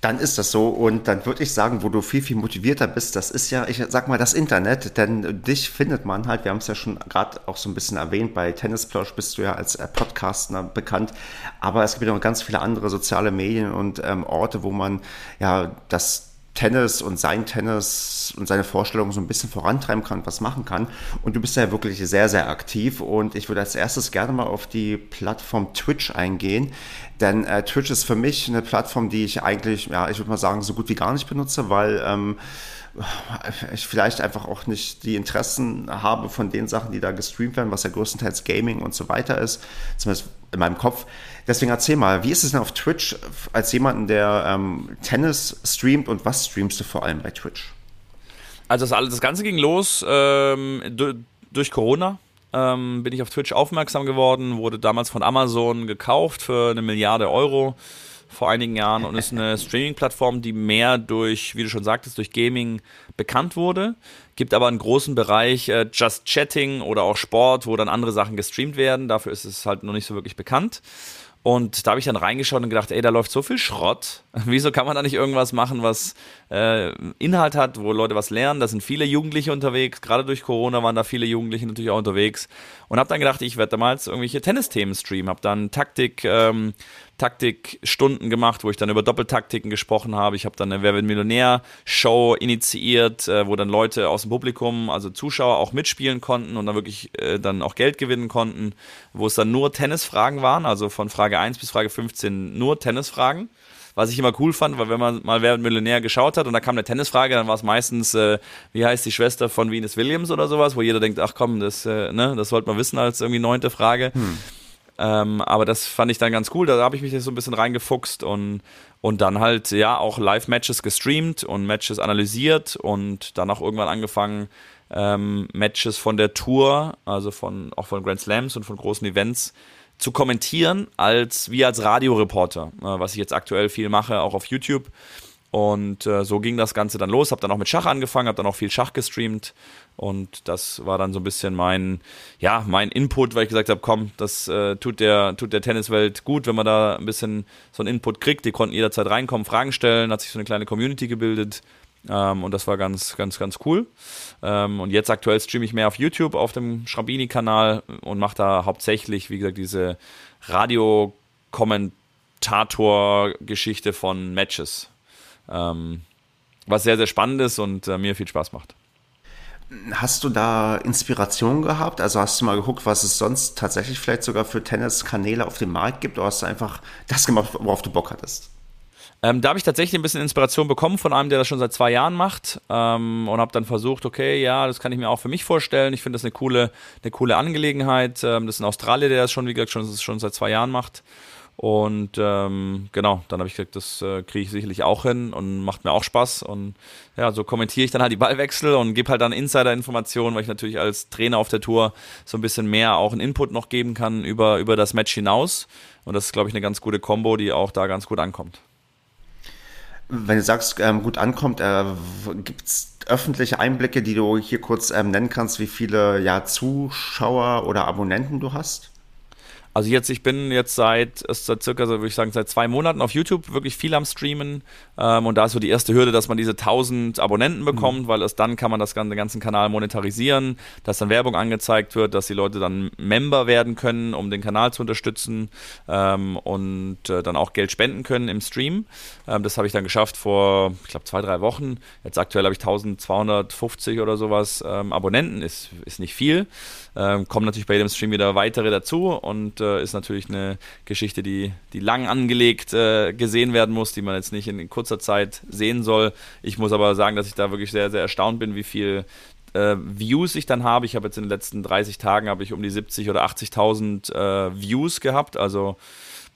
Dann ist das so und dann würde ich sagen, wo du viel, viel motivierter bist, das ist ja, ich sag mal, das Internet, denn dich findet man halt, wir haben es ja schon gerade auch so ein bisschen erwähnt, bei Tennisplausch bist du ja als äh, Podcaster bekannt, aber es gibt ja noch ganz viele andere soziale Medien und ähm, Orte, wo man ja das Tennis und sein Tennis und seine Vorstellungen so ein bisschen vorantreiben kann, was machen kann. Und du bist ja wirklich sehr, sehr aktiv. Und ich würde als erstes gerne mal auf die Plattform Twitch eingehen. Denn äh, Twitch ist für mich eine Plattform, die ich eigentlich, ja, ich würde mal sagen, so gut wie gar nicht benutze, weil ähm, ich vielleicht einfach auch nicht die Interessen habe von den Sachen, die da gestreamt werden, was ja größtenteils Gaming und so weiter ist, zumindest in meinem Kopf. Deswegen erzähl mal, wie ist es denn auf Twitch als jemanden, der ähm, Tennis streamt und was streamst du vor allem bei Twitch? Also das, alles, das Ganze ging los ähm, durch Corona. Ähm, bin ich auf Twitch aufmerksam geworden, wurde damals von Amazon gekauft für eine Milliarde Euro vor einigen Jahren und ist eine Streaming-Plattform, die mehr durch, wie du schon sagtest, durch Gaming bekannt wurde. Gibt aber einen großen Bereich äh, Just Chatting oder auch Sport, wo dann andere Sachen gestreamt werden. Dafür ist es halt noch nicht so wirklich bekannt. Und da habe ich dann reingeschaut und gedacht, ey, da läuft so viel Schrott. Wieso kann man da nicht irgendwas machen, was äh, Inhalt hat, wo Leute was lernen? Da sind viele Jugendliche unterwegs. Gerade durch Corona waren da viele Jugendliche natürlich auch unterwegs. Und habe dann gedacht, ich werde damals irgendwelche Tennisthemen streamen. Habe dann Taktik, ähm, Taktikstunden gemacht, wo ich dann über Doppeltaktiken gesprochen habe. Ich habe dann eine Wer wird Millionär-Show initiiert, äh, wo dann Leute aus dem Publikum, also Zuschauer, auch mitspielen konnten und dann wirklich äh, dann auch Geld gewinnen konnten, wo es dann nur Tennisfragen waren, also von Frage 1 bis Frage 15 nur Tennisfragen was ich immer cool fand, weil wenn man mal Wer wird Millionär geschaut hat und da kam eine Tennisfrage, dann war es meistens, äh, wie heißt die Schwester von Venus Williams oder sowas, wo jeder denkt, ach komm, das, äh, ne, das sollte man wissen als irgendwie neunte Frage. Hm. Ähm, aber das fand ich dann ganz cool. Da habe ich mich so ein bisschen reingefuchst und, und dann halt, ja, auch Live-Matches gestreamt und Matches analysiert und dann auch irgendwann angefangen, ähm, Matches von der Tour, also von, auch von Grand Slams und von großen Events zu kommentieren, als wie als Radioreporter, äh, was ich jetzt aktuell viel mache, auch auf YouTube. Und äh, so ging das Ganze dann los. Hab dann auch mit Schach angefangen, hab dann auch viel Schach gestreamt. Und das war dann so ein bisschen mein, ja, mein Input, weil ich gesagt habe, komm, das äh, tut der, tut der Tenniswelt gut, wenn man da ein bisschen so einen Input kriegt. Die konnten jederzeit reinkommen, Fragen stellen, hat sich so eine kleine Community gebildet. Ähm, und das war ganz, ganz, ganz cool. Ähm, und jetzt aktuell streame ich mehr auf YouTube, auf dem Schrambini-Kanal und mache da hauptsächlich, wie gesagt, diese Radio-Kommentator-Geschichte von Matches. Ähm, was sehr, sehr spannend ist und äh, mir viel Spaß macht. Hast du da Inspiration gehabt? Also hast du mal geguckt, was es sonst tatsächlich vielleicht sogar für Tenniskanäle auf dem Markt gibt? Oder hast du einfach das gemacht, worauf du Bock hattest? Ähm, da habe ich tatsächlich ein bisschen Inspiration bekommen von einem, der das schon seit zwei Jahren macht ähm, und habe dann versucht, okay, ja, das kann ich mir auch für mich vorstellen. Ich finde das eine coole, eine coole Angelegenheit. Ähm, das ist ein Australier, der das schon, wie gesagt, schon, schon seit zwei Jahren macht. Und ähm, genau, dann habe ich gesagt, das äh, kriege ich sicherlich auch hin und macht mir auch Spaß. Und ja, so kommentiere ich dann halt die Ballwechsel und gebe halt dann Insider-Informationen, weil ich natürlich als Trainer auf der Tour so ein bisschen mehr auch einen Input noch geben kann über, über das Match hinaus. Und das ist, glaube ich, eine ganz gute Kombo, die auch da ganz gut ankommt. Wenn du sagst, ähm, gut ankommt, äh, gibt es öffentliche Einblicke, die du hier kurz ähm, nennen kannst, wie viele ja, Zuschauer oder Abonnenten du hast? Also jetzt, ich bin jetzt seit, seit circa, so würde ich sagen, seit zwei Monaten auf YouTube wirklich viel am Streamen. Ähm, und da ist so die erste Hürde, dass man diese 1000 Abonnenten bekommt, mhm. weil erst dann kann man das ganze, den ganzen Kanal monetarisieren, dass dann Werbung angezeigt wird, dass die Leute dann Member werden können, um den Kanal zu unterstützen ähm, und äh, dann auch Geld spenden können im Stream. Ähm, das habe ich dann geschafft vor, ich glaube, zwei, drei Wochen. Jetzt aktuell habe ich 1250 oder sowas ähm, Abonnenten, ist, ist nicht viel. Ähm, kommen natürlich bei jedem Stream wieder weitere dazu und äh, ist natürlich eine Geschichte, die, die lang angelegt äh, gesehen werden muss, die man jetzt nicht in, kurzer Zeit sehen soll. Ich muss aber sagen, dass ich da wirklich sehr, sehr erstaunt bin, wie viel äh, Views ich dann habe. Ich habe jetzt in den letzten 30 Tagen habe ich um die 70 oder 80.000 äh, Views gehabt, also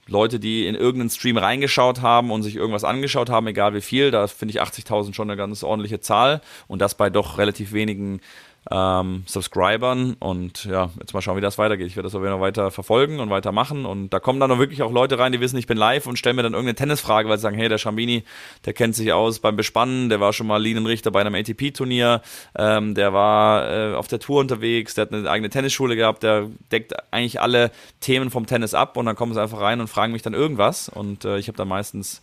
Leute, die in irgendeinen Stream reingeschaut haben und sich irgendwas angeschaut haben, egal wie viel, da finde ich 80.000 schon eine ganz ordentliche Zahl und das bei doch relativ wenigen ähm, Subscribern und ja, jetzt mal schauen, wie das weitergeht. Ich werde das aber noch weiter verfolgen und weitermachen und da kommen dann auch wirklich auch Leute rein, die wissen, ich bin live und stellen mir dann irgendeine Tennisfrage, weil sie sagen, hey, der Schambini, der kennt sich aus beim Bespannen, der war schon mal Linienrichter bei einem ATP-Turnier, ähm, der war äh, auf der Tour unterwegs, der hat eine eigene Tennisschule gehabt, der deckt eigentlich alle Themen vom Tennis ab und dann kommen sie einfach rein und fragen mich dann irgendwas und äh, ich habe dann meistens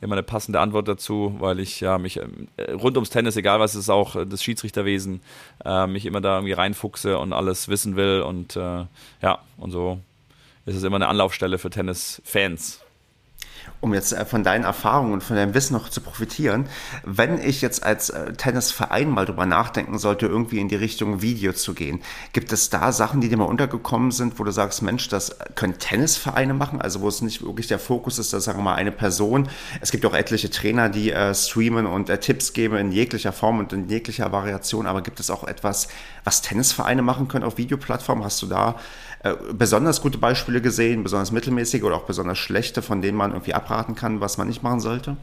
immer eine passende Antwort dazu, weil ich ja mich äh, rund ums Tennis, egal was es ist, auch äh, das Schiedsrichterwesen, äh, mich immer da irgendwie reinfuchse und alles wissen will und äh, ja, und so ist es immer eine Anlaufstelle für Tennisfans um jetzt äh, von deinen Erfahrungen und von deinem Wissen noch zu profitieren, wenn ich jetzt als äh, Tennisverein mal drüber nachdenken sollte, irgendwie in die Richtung Video zu gehen, gibt es da Sachen, die dir mal untergekommen sind, wo du sagst, Mensch, das können Tennisvereine machen, also wo es nicht wirklich der Fokus ist, dass sagen wir mal eine Person. Es gibt auch etliche Trainer, die äh, streamen und äh, Tipps geben in jeglicher Form und in jeglicher Variation, aber gibt es auch etwas, was Tennisvereine machen können auf Videoplattformen? Hast du da äh, besonders gute Beispiele gesehen, besonders mittelmäßige oder auch besonders schlechte, von denen man irgendwie abraten kann, was man nicht machen sollte?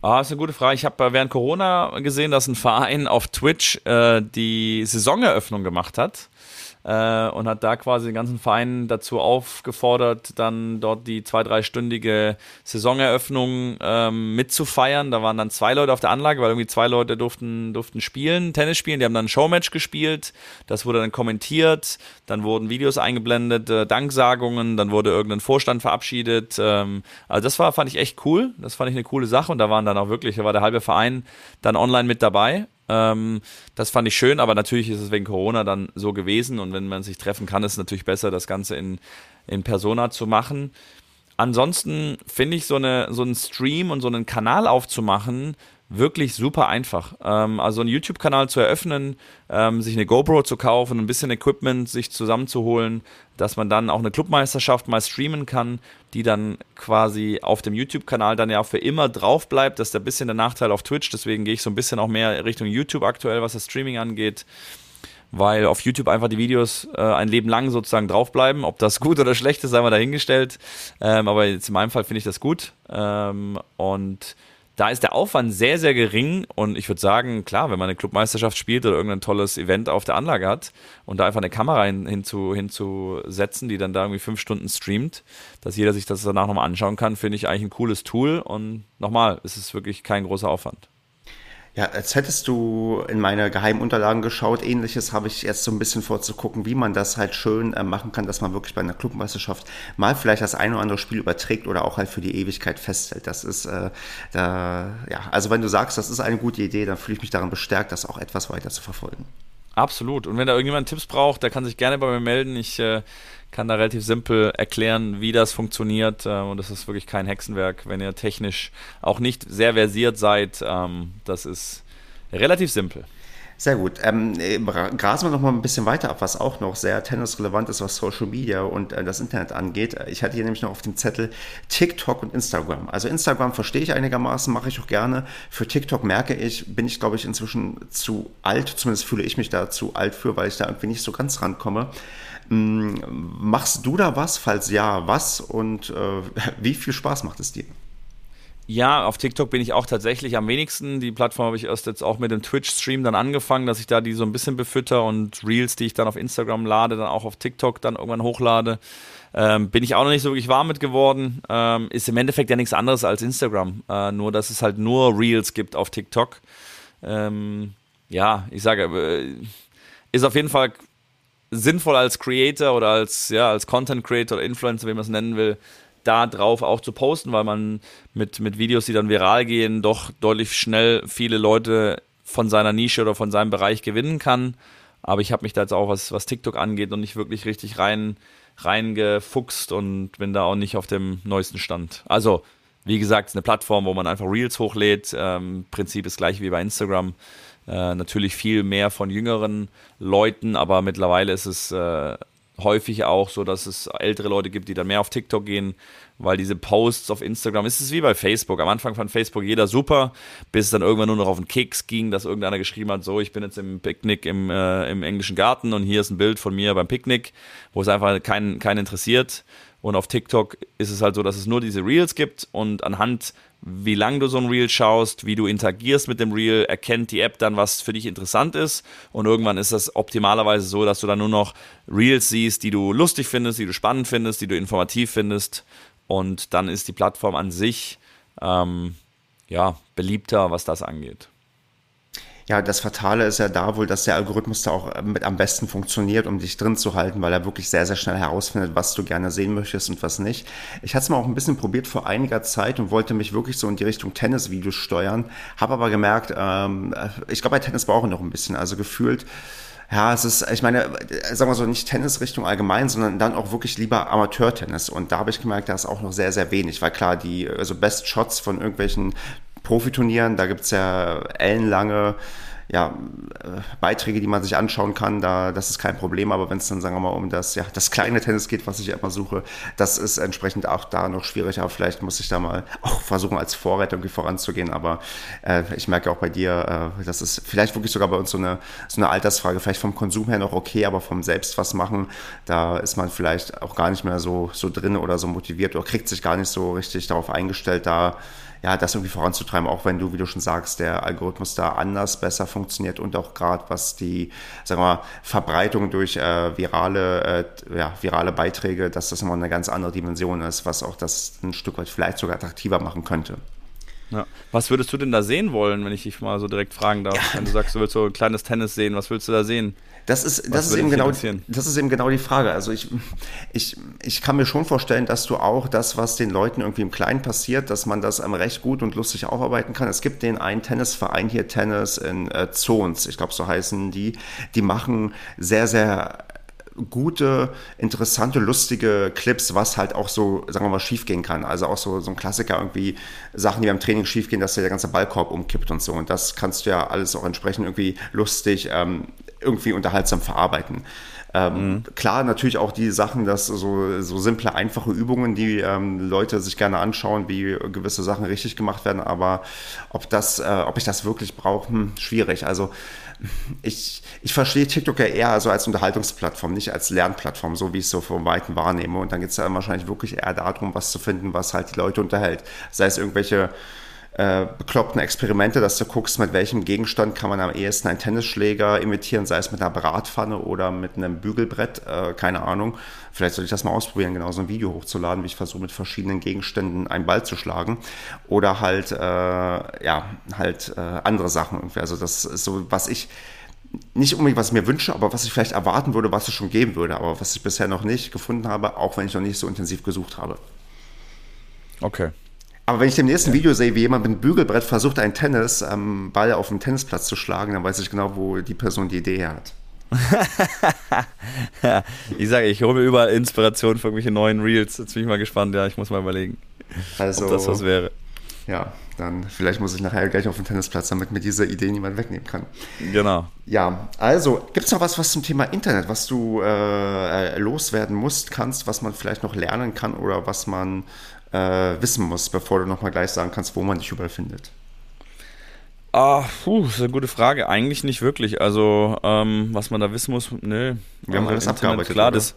Ah, ist eine gute Frage. Ich habe äh, während Corona gesehen, dass ein Verein auf Twitch äh, die Saisoneröffnung gemacht hat äh, und hat da quasi den ganzen Verein dazu aufgefordert, dann dort die zwei-, dreistündige Saisoneröffnung ähm, mitzufeiern. Da waren dann zwei Leute auf der Anlage, weil irgendwie zwei Leute durften, durften spielen, Tennis spielen. Die haben dann ein Showmatch gespielt. Das wurde dann kommentiert. Dann wurden Videos eingeblendet, äh, Danksagungen. Dann wurde irgendein Vorstand verabschiedet. Ähm, also das war, fand ich echt cool. Das fand ich eine coole Sache. Und da waren dann auch wirklich, da war der halbe Verein dann online mit dabei. Ähm, das fand ich schön, aber natürlich ist es wegen Corona dann so gewesen und wenn man sich treffen kann, ist es natürlich besser, das Ganze in, in Persona zu machen. Ansonsten finde ich so, eine, so einen Stream und so einen Kanal aufzumachen, wirklich super einfach. Ähm, also einen YouTube-Kanal zu eröffnen, ähm, sich eine GoPro zu kaufen, ein bisschen Equipment sich zusammenzuholen, dass man dann auch eine Clubmeisterschaft mal streamen kann, die dann quasi auf dem YouTube-Kanal dann ja für immer drauf bleibt. Das ist ein bisschen der Nachteil auf Twitch, deswegen gehe ich so ein bisschen auch mehr Richtung YouTube aktuell, was das Streaming angeht weil auf YouTube einfach die Videos äh, ein Leben lang sozusagen draufbleiben. Ob das gut oder schlecht ist, sei mal dahingestellt. Ähm, aber jetzt in meinem Fall finde ich das gut. Ähm, und da ist der Aufwand sehr, sehr gering und ich würde sagen, klar, wenn man eine Clubmeisterschaft spielt oder irgendein tolles Event auf der Anlage hat und da einfach eine Kamera hin, hinzu, hinzusetzen, die dann da irgendwie fünf Stunden streamt, dass jeder sich das danach nochmal anschauen kann, finde ich eigentlich ein cooles Tool und nochmal, es ist wirklich kein großer Aufwand. Ja, als hättest du in meine geheimen Unterlagen geschaut. Ähnliches habe ich jetzt so ein bisschen vorzugucken, wie man das halt schön äh, machen kann, dass man wirklich bei einer Clubmeisterschaft mal vielleicht das ein oder andere Spiel überträgt oder auch halt für die Ewigkeit festhält. Das ist, äh, da, ja, also wenn du sagst, das ist eine gute Idee, dann fühle ich mich daran bestärkt, das auch etwas weiter zu verfolgen. Absolut. Und wenn da irgendjemand Tipps braucht, der kann sich gerne bei mir melden. Ich äh, kann da relativ simpel erklären, wie das funktioniert. Äh, und das ist wirklich kein Hexenwerk, wenn ihr technisch auch nicht sehr versiert seid. Ähm, das ist relativ simpel. Sehr gut. Ähm, äh, grasen wir noch mal ein bisschen weiter ab, was auch noch sehr tennisrelevant ist, was Social Media und äh, das Internet angeht. Ich hatte hier nämlich noch auf dem Zettel TikTok und Instagram. Also Instagram verstehe ich einigermaßen, mache ich auch gerne. Für TikTok merke ich, bin ich glaube ich inzwischen zu alt, zumindest fühle ich mich da zu alt für, weil ich da irgendwie nicht so ganz rankomme. Mm, machst du da was? Falls ja, was? Und äh, wie viel Spaß macht es dir? Ja, auf TikTok bin ich auch tatsächlich am wenigsten. Die Plattform habe ich erst jetzt auch mit dem Twitch-Stream dann angefangen, dass ich da die so ein bisschen befütter und Reels, die ich dann auf Instagram lade, dann auch auf TikTok dann irgendwann hochlade. Ähm, bin ich auch noch nicht so wirklich warm mit geworden. Ähm, ist im Endeffekt ja nichts anderes als Instagram. Äh, nur, dass es halt nur Reels gibt auf TikTok. Ähm, ja, ich sage, äh, ist auf jeden Fall sinnvoll als Creator oder als, ja, als Content Creator oder Influencer, wie man es nennen will, da drauf auch zu posten, weil man mit, mit Videos, die dann viral gehen, doch deutlich schnell viele Leute von seiner Nische oder von seinem Bereich gewinnen kann. Aber ich habe mich da jetzt auch, was, was TikTok angeht, noch nicht wirklich richtig rein, reingefuchst und bin da auch nicht auf dem neuesten Stand. Also, wie gesagt, es ist eine Plattform, wo man einfach Reels hochlädt. Ähm, Prinzip ist gleich wie bei Instagram. Äh, natürlich viel mehr von jüngeren Leuten, aber mittlerweile ist es äh, häufig auch so, dass es ältere Leute gibt, die dann mehr auf TikTok gehen, weil diese Posts auf Instagram, ist es wie bei Facebook. Am Anfang fand Facebook jeder super, bis es dann irgendwann nur noch auf den Keks ging, dass irgendeiner geschrieben hat, so, ich bin jetzt im Picknick im, äh, im englischen Garten und hier ist ein Bild von mir beim Picknick, wo es einfach keinen, keinen interessiert. Und auf TikTok ist es halt so, dass es nur diese Reels gibt und anhand wie lang du so ein Reel schaust, wie du interagierst mit dem Reel, erkennt die App dann, was für dich interessant ist. Und irgendwann ist das optimalerweise so, dass du dann nur noch Reels siehst, die du lustig findest, die du spannend findest, die du informativ findest. Und dann ist die Plattform an sich ähm, ja, beliebter, was das angeht. Ja, das Fatale ist ja da wohl, dass der Algorithmus da auch mit am besten funktioniert, um dich drin zu halten, weil er wirklich sehr, sehr schnell herausfindet, was du gerne sehen möchtest und was nicht. Ich hatte es mal auch ein bisschen probiert vor einiger Zeit und wollte mich wirklich so in die Richtung Tennis-Videos steuern, habe aber gemerkt, ähm, ich glaube, bei Tennis brauche ich noch ein bisschen, also gefühlt, ja, es ist, ich meine, sagen wir so, nicht Tennisrichtung allgemein, sondern dann auch wirklich lieber Amateurtennis. Und da habe ich gemerkt, da ist auch noch sehr, sehr wenig, weil klar, die also Best Shots von irgendwelchen Profiturnieren. Da gibt es ja ellenlange ja, äh, Beiträge, die man sich anschauen kann, da, das ist kein Problem. Aber wenn es dann, sagen wir mal, um das, ja, das kleine Tennis geht, was ich immer suche, das ist entsprechend auch da noch schwierig. Aber vielleicht muss ich da mal auch versuchen, als Vorreiter irgendwie voranzugehen. Aber äh, ich merke auch bei dir, äh, das ist vielleicht wirklich sogar bei uns so eine, so eine Altersfrage. Vielleicht vom Konsum her noch okay, aber vom Selbst was machen, da ist man vielleicht auch gar nicht mehr so, so drin oder so motiviert oder kriegt sich gar nicht so richtig darauf eingestellt, da ja, das irgendwie voranzutreiben, auch wenn du, wie du schon sagst, der Algorithmus da anders besser funktioniert und auch gerade was die, sagen wir mal, Verbreitung durch äh, virale, äh, ja, virale Beiträge, dass das immer eine ganz andere Dimension ist, was auch das ein Stück weit vielleicht sogar attraktiver machen könnte. Ja. Was würdest du denn da sehen wollen, wenn ich dich mal so direkt fragen darf? Ja. Wenn du sagst, du willst so ein kleines Tennis sehen, was willst du da sehen? Das ist, das ist, eben genau, das ist eben genau die Frage. Also ich, ich, ich kann mir schon vorstellen, dass du auch das, was den Leuten irgendwie im Kleinen passiert, dass man das ähm, recht gut und lustig aufarbeiten kann. Es gibt den einen Tennisverein hier, Tennis in äh, Zons, ich glaube so heißen die, die machen sehr, sehr gute, interessante, lustige Clips, was halt auch so, sagen wir mal, schiefgehen kann. Also auch so, so ein Klassiker irgendwie, Sachen, die beim Training schiefgehen, dass der ganze Ballkorb umkippt und so. Und das kannst du ja alles auch entsprechend irgendwie lustig, ähm, irgendwie unterhaltsam verarbeiten. Ähm, mhm. Klar, natürlich auch die Sachen, dass so, so simple, einfache Übungen, die ähm, Leute sich gerne anschauen, wie gewisse Sachen richtig gemacht werden, aber ob das, äh, ob ich das wirklich brauche, hm, schwierig. Also ich, ich verstehe TikTok ja eher so als Unterhaltungsplattform, nicht als Lernplattform, so wie ich es so vom Weiten wahrnehme. Und dann geht es ja wahrscheinlich wirklich eher darum, was zu finden, was halt die Leute unterhält. Sei es irgendwelche äh, bekloppten Experimente, dass du guckst, mit welchem Gegenstand kann man am ehesten einen Tennisschläger imitieren, sei es mit einer Bratpfanne oder mit einem Bügelbrett, äh, keine Ahnung. Vielleicht sollte ich das mal ausprobieren, genau so ein Video hochzuladen, wie ich versuche mit verschiedenen Gegenständen einen Ball zu schlagen. Oder halt, äh, ja, halt äh, andere Sachen irgendwie. Also das ist so, was ich nicht unbedingt, was ich mir wünsche, aber was ich vielleicht erwarten würde, was es schon geben würde, aber was ich bisher noch nicht gefunden habe, auch wenn ich noch nicht so intensiv gesucht habe. Okay, aber wenn ich im nächsten Video sehe, wie jemand mit einem Bügelbrett versucht, einen Tennisball ähm, auf dem Tennisplatz zu schlagen, dann weiß ich genau, wo die Person die Idee hat. ja, ich sage, ich hole mir überall Inspiration für irgendwelche neuen Reels. Jetzt bin ich mal gespannt. Ja, ich muss mal überlegen, also, ob das was wäre. Ja, dann vielleicht muss ich nachher gleich auf den Tennisplatz, damit mir diese Idee niemand wegnehmen kann. Genau. Ja, also gibt es noch was, was zum Thema Internet, was du äh, loswerden musst, kannst, was man vielleicht noch lernen kann oder was man äh, wissen musst, bevor du nochmal gleich sagen kannst, wo man dich überall findet? Ah, puh, das ist eine gute Frage. Eigentlich nicht wirklich. Also, ähm, was man da wissen muss, nö. Wir haben alles Internet, abgearbeitet. Klar, das,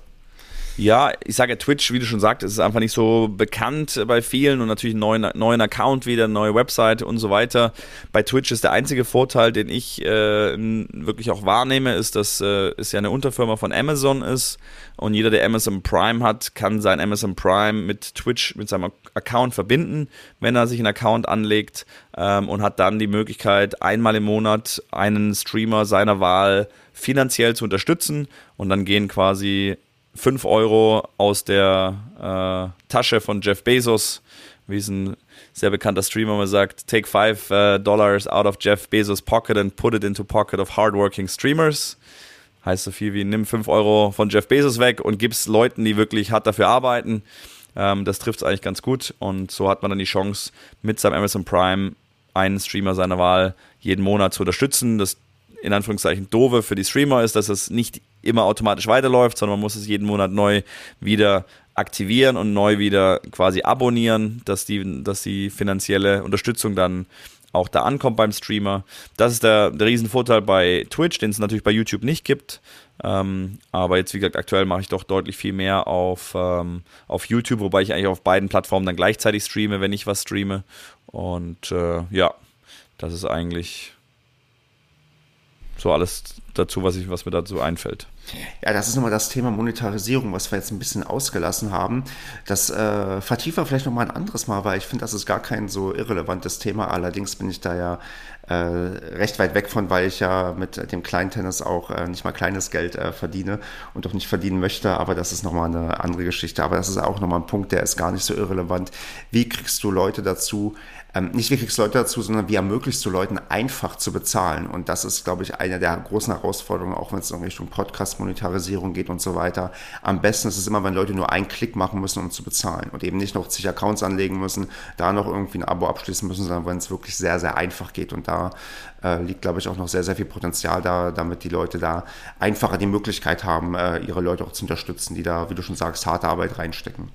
Ja, ich sage ja, Twitch, wie du schon sagst, ist einfach nicht so bekannt bei vielen und natürlich einen neuen, neuen Account wieder, eine neue Website und so weiter. Bei Twitch ist der einzige Vorteil, den ich äh, wirklich auch wahrnehme, ist, dass äh, es ja eine Unterfirma von Amazon ist und jeder, der Amazon Prime hat, kann sein Amazon Prime mit Twitch, mit seinem Account verbinden, wenn er sich einen Account anlegt ähm, und hat dann die Möglichkeit, einmal im Monat einen Streamer seiner Wahl finanziell zu unterstützen und dann gehen quasi 5 Euro aus der äh, Tasche von Jeff Bezos, wie es ein sehr bekannter Streamer mal sagt, take 5 uh, dollars out of Jeff Bezos pocket and put it into pocket of hardworking streamers. Heißt so viel wie nimm 5 Euro von Jeff Bezos weg und gib's Leuten, die wirklich hart dafür arbeiten. Ähm, das trifft es eigentlich ganz gut und so hat man dann die Chance, mit seinem Amazon Prime einen Streamer seiner Wahl jeden Monat zu unterstützen. Das in Anführungszeichen doofe für die Streamer ist, dass es nicht immer automatisch weiterläuft, sondern man muss es jeden Monat neu wieder aktivieren und neu wieder quasi abonnieren, dass die, dass die finanzielle Unterstützung dann auch da ankommt beim Streamer. Das ist der, der Riesenvorteil bei Twitch, den es natürlich bei YouTube nicht gibt. Ähm, aber jetzt, wie gesagt, aktuell mache ich doch deutlich viel mehr auf, ähm, auf YouTube, wobei ich eigentlich auf beiden Plattformen dann gleichzeitig streame, wenn ich was streame. Und äh, ja, das ist eigentlich so alles dazu, was, ich, was mir dazu einfällt. Ja, das ist nochmal das Thema Monetarisierung, was wir jetzt ein bisschen ausgelassen haben. Das äh, vertiefen wir vielleicht nochmal ein anderes Mal, weil ich finde, das ist gar kein so irrelevantes Thema. Allerdings bin ich da ja äh, recht weit weg von, weil ich ja mit dem kleinen Tennis auch äh, nicht mal kleines Geld äh, verdiene und auch nicht verdienen möchte. Aber das ist nochmal eine andere Geschichte. Aber das ist auch nochmal ein Punkt, der ist gar nicht so irrelevant. Wie kriegst du Leute dazu, ähm, nicht wie kriegst Leute dazu, sondern wie ermöglichst du Leuten einfach zu bezahlen? Und das ist, glaube ich, eine der großen Herausforderungen, auch wenn es in Richtung Podcast-Monetarisierung geht und so weiter. Am besten ist es immer, wenn Leute nur einen Klick machen müssen, um zu bezahlen und eben nicht noch zig Accounts anlegen müssen, da noch irgendwie ein Abo abschließen müssen, sondern wenn es wirklich sehr, sehr einfach geht. Und da äh, liegt, glaube ich, auch noch sehr, sehr viel Potenzial da, damit die Leute da einfacher die Möglichkeit haben, äh, ihre Leute auch zu unterstützen, die da, wie du schon sagst, harte Arbeit reinstecken.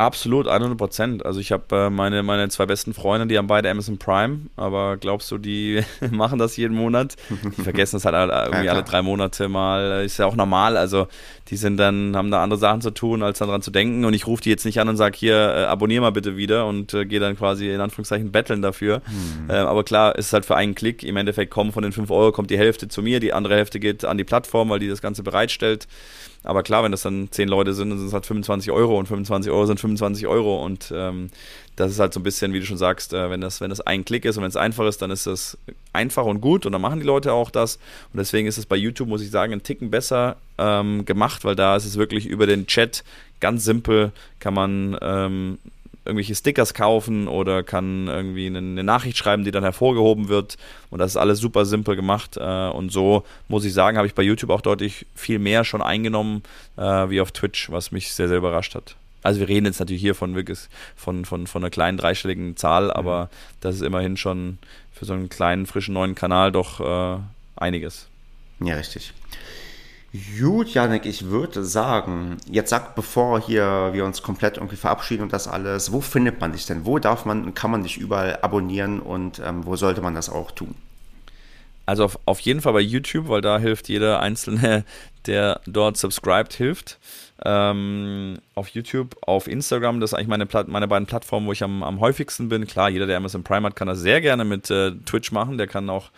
Absolut, 100 Prozent. Also ich habe äh, meine, meine zwei besten Freunde, die haben beide Amazon Prime, aber glaubst du, die machen das jeden Monat? Die vergessen das halt irgendwie ja, alle drei Monate mal. Ist ja auch normal. Also die sind dann, haben da andere Sachen zu tun, als daran zu denken. Und ich rufe die jetzt nicht an und sage, hier, äh, abonnier mal bitte wieder und äh, gehe dann quasi in Anführungszeichen betteln dafür. Mhm. Äh, aber klar, ist halt für einen Klick. Im Endeffekt kommen von den 5 Euro, kommt die Hälfte zu mir, die andere Hälfte geht an die Plattform, weil die das Ganze bereitstellt. Aber klar, wenn das dann zehn Leute sind, dann sind es halt 25 Euro und 25 Euro sind 25 Euro. Und ähm, das ist halt so ein bisschen, wie du schon sagst, äh, wenn, das, wenn das ein Klick ist und wenn es einfach ist, dann ist das einfach und gut und dann machen die Leute auch das. Und deswegen ist es bei YouTube, muss ich sagen, ein Ticken besser ähm, gemacht, weil da ist es wirklich über den Chat ganz simpel, kann man ähm, irgendwelche Stickers kaufen oder kann irgendwie eine, Nachricht schreiben, die dann hervorgehoben wird. Und das ist alles super simpel gemacht. Äh, und so muss ich sagen, habe ich bei YouTube auch deutlich viel mehr schon eingenommen äh, wie auf Twitch, was mich sehr, sehr überrascht hat. Also wir reden jetzt natürlich hier von wirklich von, von, von einer kleinen dreistelligen Zahl, mhm. aber das ist immerhin schon für so einen kleinen, frischen neuen Kanal doch äh, einiges. Ja, richtig. Gut, Janik, ich würde sagen, jetzt sag, bevor hier wir uns komplett irgendwie verabschieden und das alles, wo findet man dich denn? Wo darf man, kann man dich überall abonnieren und ähm, wo sollte man das auch tun? Also auf, auf jeden Fall bei YouTube, weil da hilft jeder Einzelne, der dort subscribed, hilft. Ähm, auf YouTube, auf Instagram, das ist eigentlich meine, meine beiden Plattformen, wo ich am, am häufigsten bin. Klar, jeder, der Amazon Prime hat, kann das sehr gerne mit äh, Twitch machen. Der kann auch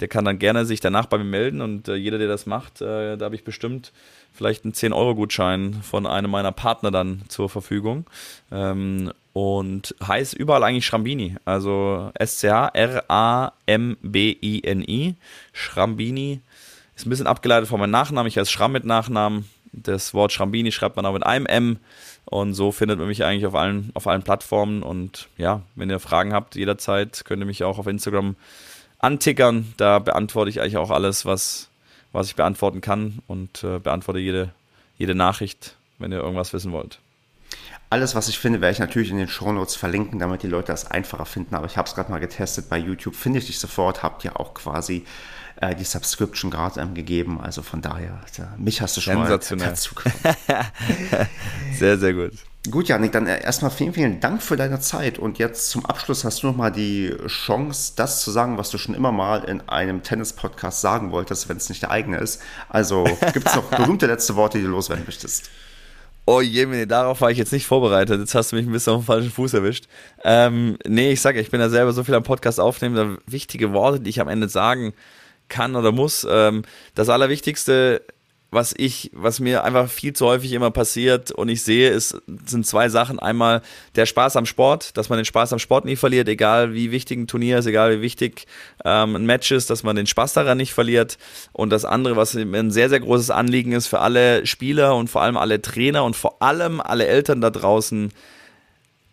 der kann dann gerne sich danach bei mir melden und äh, jeder, der das macht, äh, da habe ich bestimmt vielleicht einen 10-Euro-Gutschein von einem meiner Partner dann zur Verfügung. Ähm, und heißt überall eigentlich Schrambini. Also S-C-H-R-A-M-B-I-N-I. Schrambini. Ist ein bisschen abgeleitet von meinem Nachnamen. Ich heiße Schramm mit Nachnamen. Das Wort Schrambini schreibt man auch mit einem M. Und so findet man mich eigentlich auf allen, auf allen Plattformen. Und ja, wenn ihr Fragen habt, jederzeit könnt ihr mich auch auf Instagram antickern. Da beantworte ich eigentlich auch alles, was, was ich beantworten kann und äh, beantworte jede, jede Nachricht, wenn ihr irgendwas wissen wollt. Alles, was ich finde, werde ich natürlich in den Shownotes verlinken, damit die Leute das einfacher finden. Aber ich habe es gerade mal getestet bei YouTube, finde ich dich sofort, habt ihr auch quasi äh, die Subscription gerade ähm, gegeben. Also von daher, mich hast du schon mal dazu sehr, sehr gut. Gut, Janik, dann äh, erstmal vielen, vielen Dank für deine Zeit. Und jetzt zum Abschluss hast du nochmal die Chance, das zu sagen, was du schon immer mal in einem Tennis-Podcast sagen wolltest, wenn es nicht der eigene ist. Also gibt es noch berühmte letzte Worte, die du loswerden möchtest? Oh je, darauf war ich jetzt nicht vorbereitet. Jetzt hast du mich ein bisschen auf den falschen Fuß erwischt. Ähm, nee, ich sage, ich bin ja selber so viel am Podcast aufnehmen. Da wichtige Worte, die ich am Ende sagen kann oder muss. Ähm, das Allerwichtigste was ich, was mir einfach viel zu häufig immer passiert und ich sehe, ist, sind zwei Sachen. Einmal der Spaß am Sport, dass man den Spaß am Sport nie verliert, egal wie wichtig ein Turnier ist, egal wie wichtig ähm, ein Match ist, dass man den Spaß daran nicht verliert. Und das andere, was mir ein sehr, sehr großes Anliegen ist für alle Spieler und vor allem alle Trainer und vor allem alle Eltern da draußen,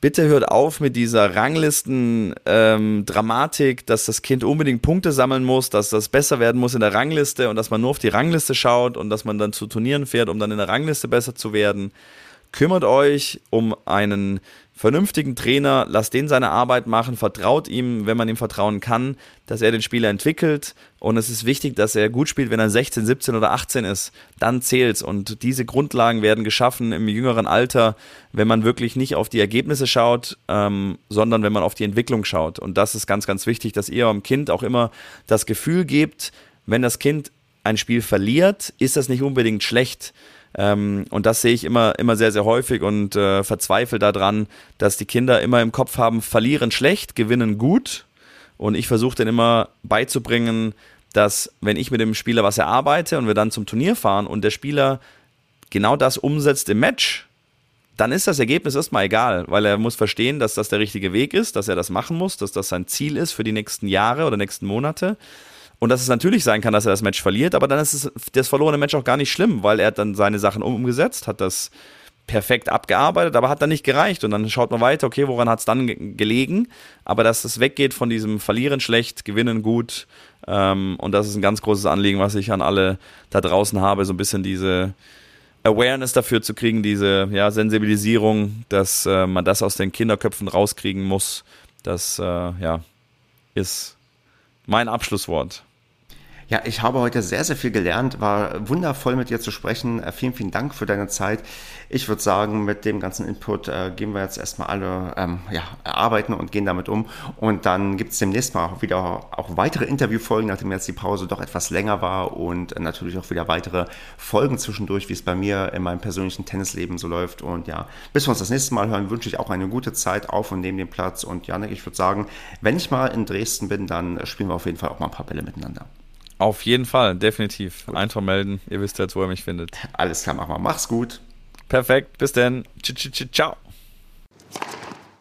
bitte hört auf mit dieser Ranglisten-Dramatik, ähm, dass das Kind unbedingt Punkte sammeln muss, dass das besser werden muss in der Rangliste und dass man nur auf die Rangliste schaut und dass man dann zu Turnieren fährt, um dann in der Rangliste besser zu werden. Kümmert euch um einen vernünftigen Trainer, lasst den seine Arbeit machen, vertraut ihm, wenn man ihm vertrauen kann, dass er den Spieler entwickelt. Und es ist wichtig, dass er gut spielt, wenn er 16, 17 oder 18 ist. Dann zählt's. Und diese Grundlagen werden geschaffen im jüngeren Alter, wenn man wirklich nicht auf die Ergebnisse schaut, ähm, sondern wenn man auf die Entwicklung schaut. Und das ist ganz, ganz wichtig, dass ihr eurem Kind auch immer das Gefühl gebt, wenn das Kind ein Spiel verliert, ist das nicht unbedingt schlecht ähm, und das sehe ich immer, immer sehr, sehr häufig und äh, verzweifle daran, dass die Kinder immer im Kopf haben, verlieren schlecht, gewinnen gut. Und ich versuche dann immer beizubringen, dass wenn ich mit dem Spieler was erarbeite und wir dann zum Turnier fahren und der Spieler genau das umsetzt im Match, dann ist das Ergebnis erstmal egal, weil er muss verstehen, dass das der richtige Weg ist, dass er das machen muss, dass das sein Ziel ist für die nächsten Jahre oder nächsten Monate. Und dass es natürlich sein kann, dass er das Match verliert, aber dann ist es, das verlorene Match auch gar nicht schlimm, weil er hat dann seine Sachen umgesetzt, hat das perfekt abgearbeitet, aber hat dann nicht gereicht. Und dann schaut man weiter, okay, woran hat es dann gelegen? Aber dass es weggeht von diesem Verlieren schlecht, Gewinnen gut. Ähm, und das ist ein ganz großes Anliegen, was ich an alle da draußen habe, so ein bisschen diese Awareness dafür zu kriegen, diese ja, Sensibilisierung, dass äh, man das aus den Kinderköpfen rauskriegen muss. Das äh, ja, ist mein Abschlusswort. Ja, ich habe heute sehr, sehr viel gelernt. War wundervoll mit dir zu sprechen. Äh, vielen, vielen Dank für deine Zeit. Ich würde sagen, mit dem ganzen Input äh, gehen wir jetzt erstmal alle ähm, ja, arbeiten und gehen damit um. Und dann gibt es demnächst mal wieder auch weitere Interviewfolgen, nachdem jetzt die Pause doch etwas länger war und natürlich auch wieder weitere Folgen zwischendurch, wie es bei mir in meinem persönlichen Tennisleben so läuft. Und ja, bis wir uns das nächste Mal hören, wünsche ich auch eine gute Zeit auf und neben dem Platz. Und Janik, ich würde sagen, wenn ich mal in Dresden bin, dann spielen wir auf jeden Fall auch mal ein paar Bälle miteinander. Auf jeden Fall, definitiv. Gut. Einfach melden. Ihr wisst jetzt, wo ihr mich findet. Alles klar, mach mal. Mach's gut. Perfekt. Bis dann. Ciao.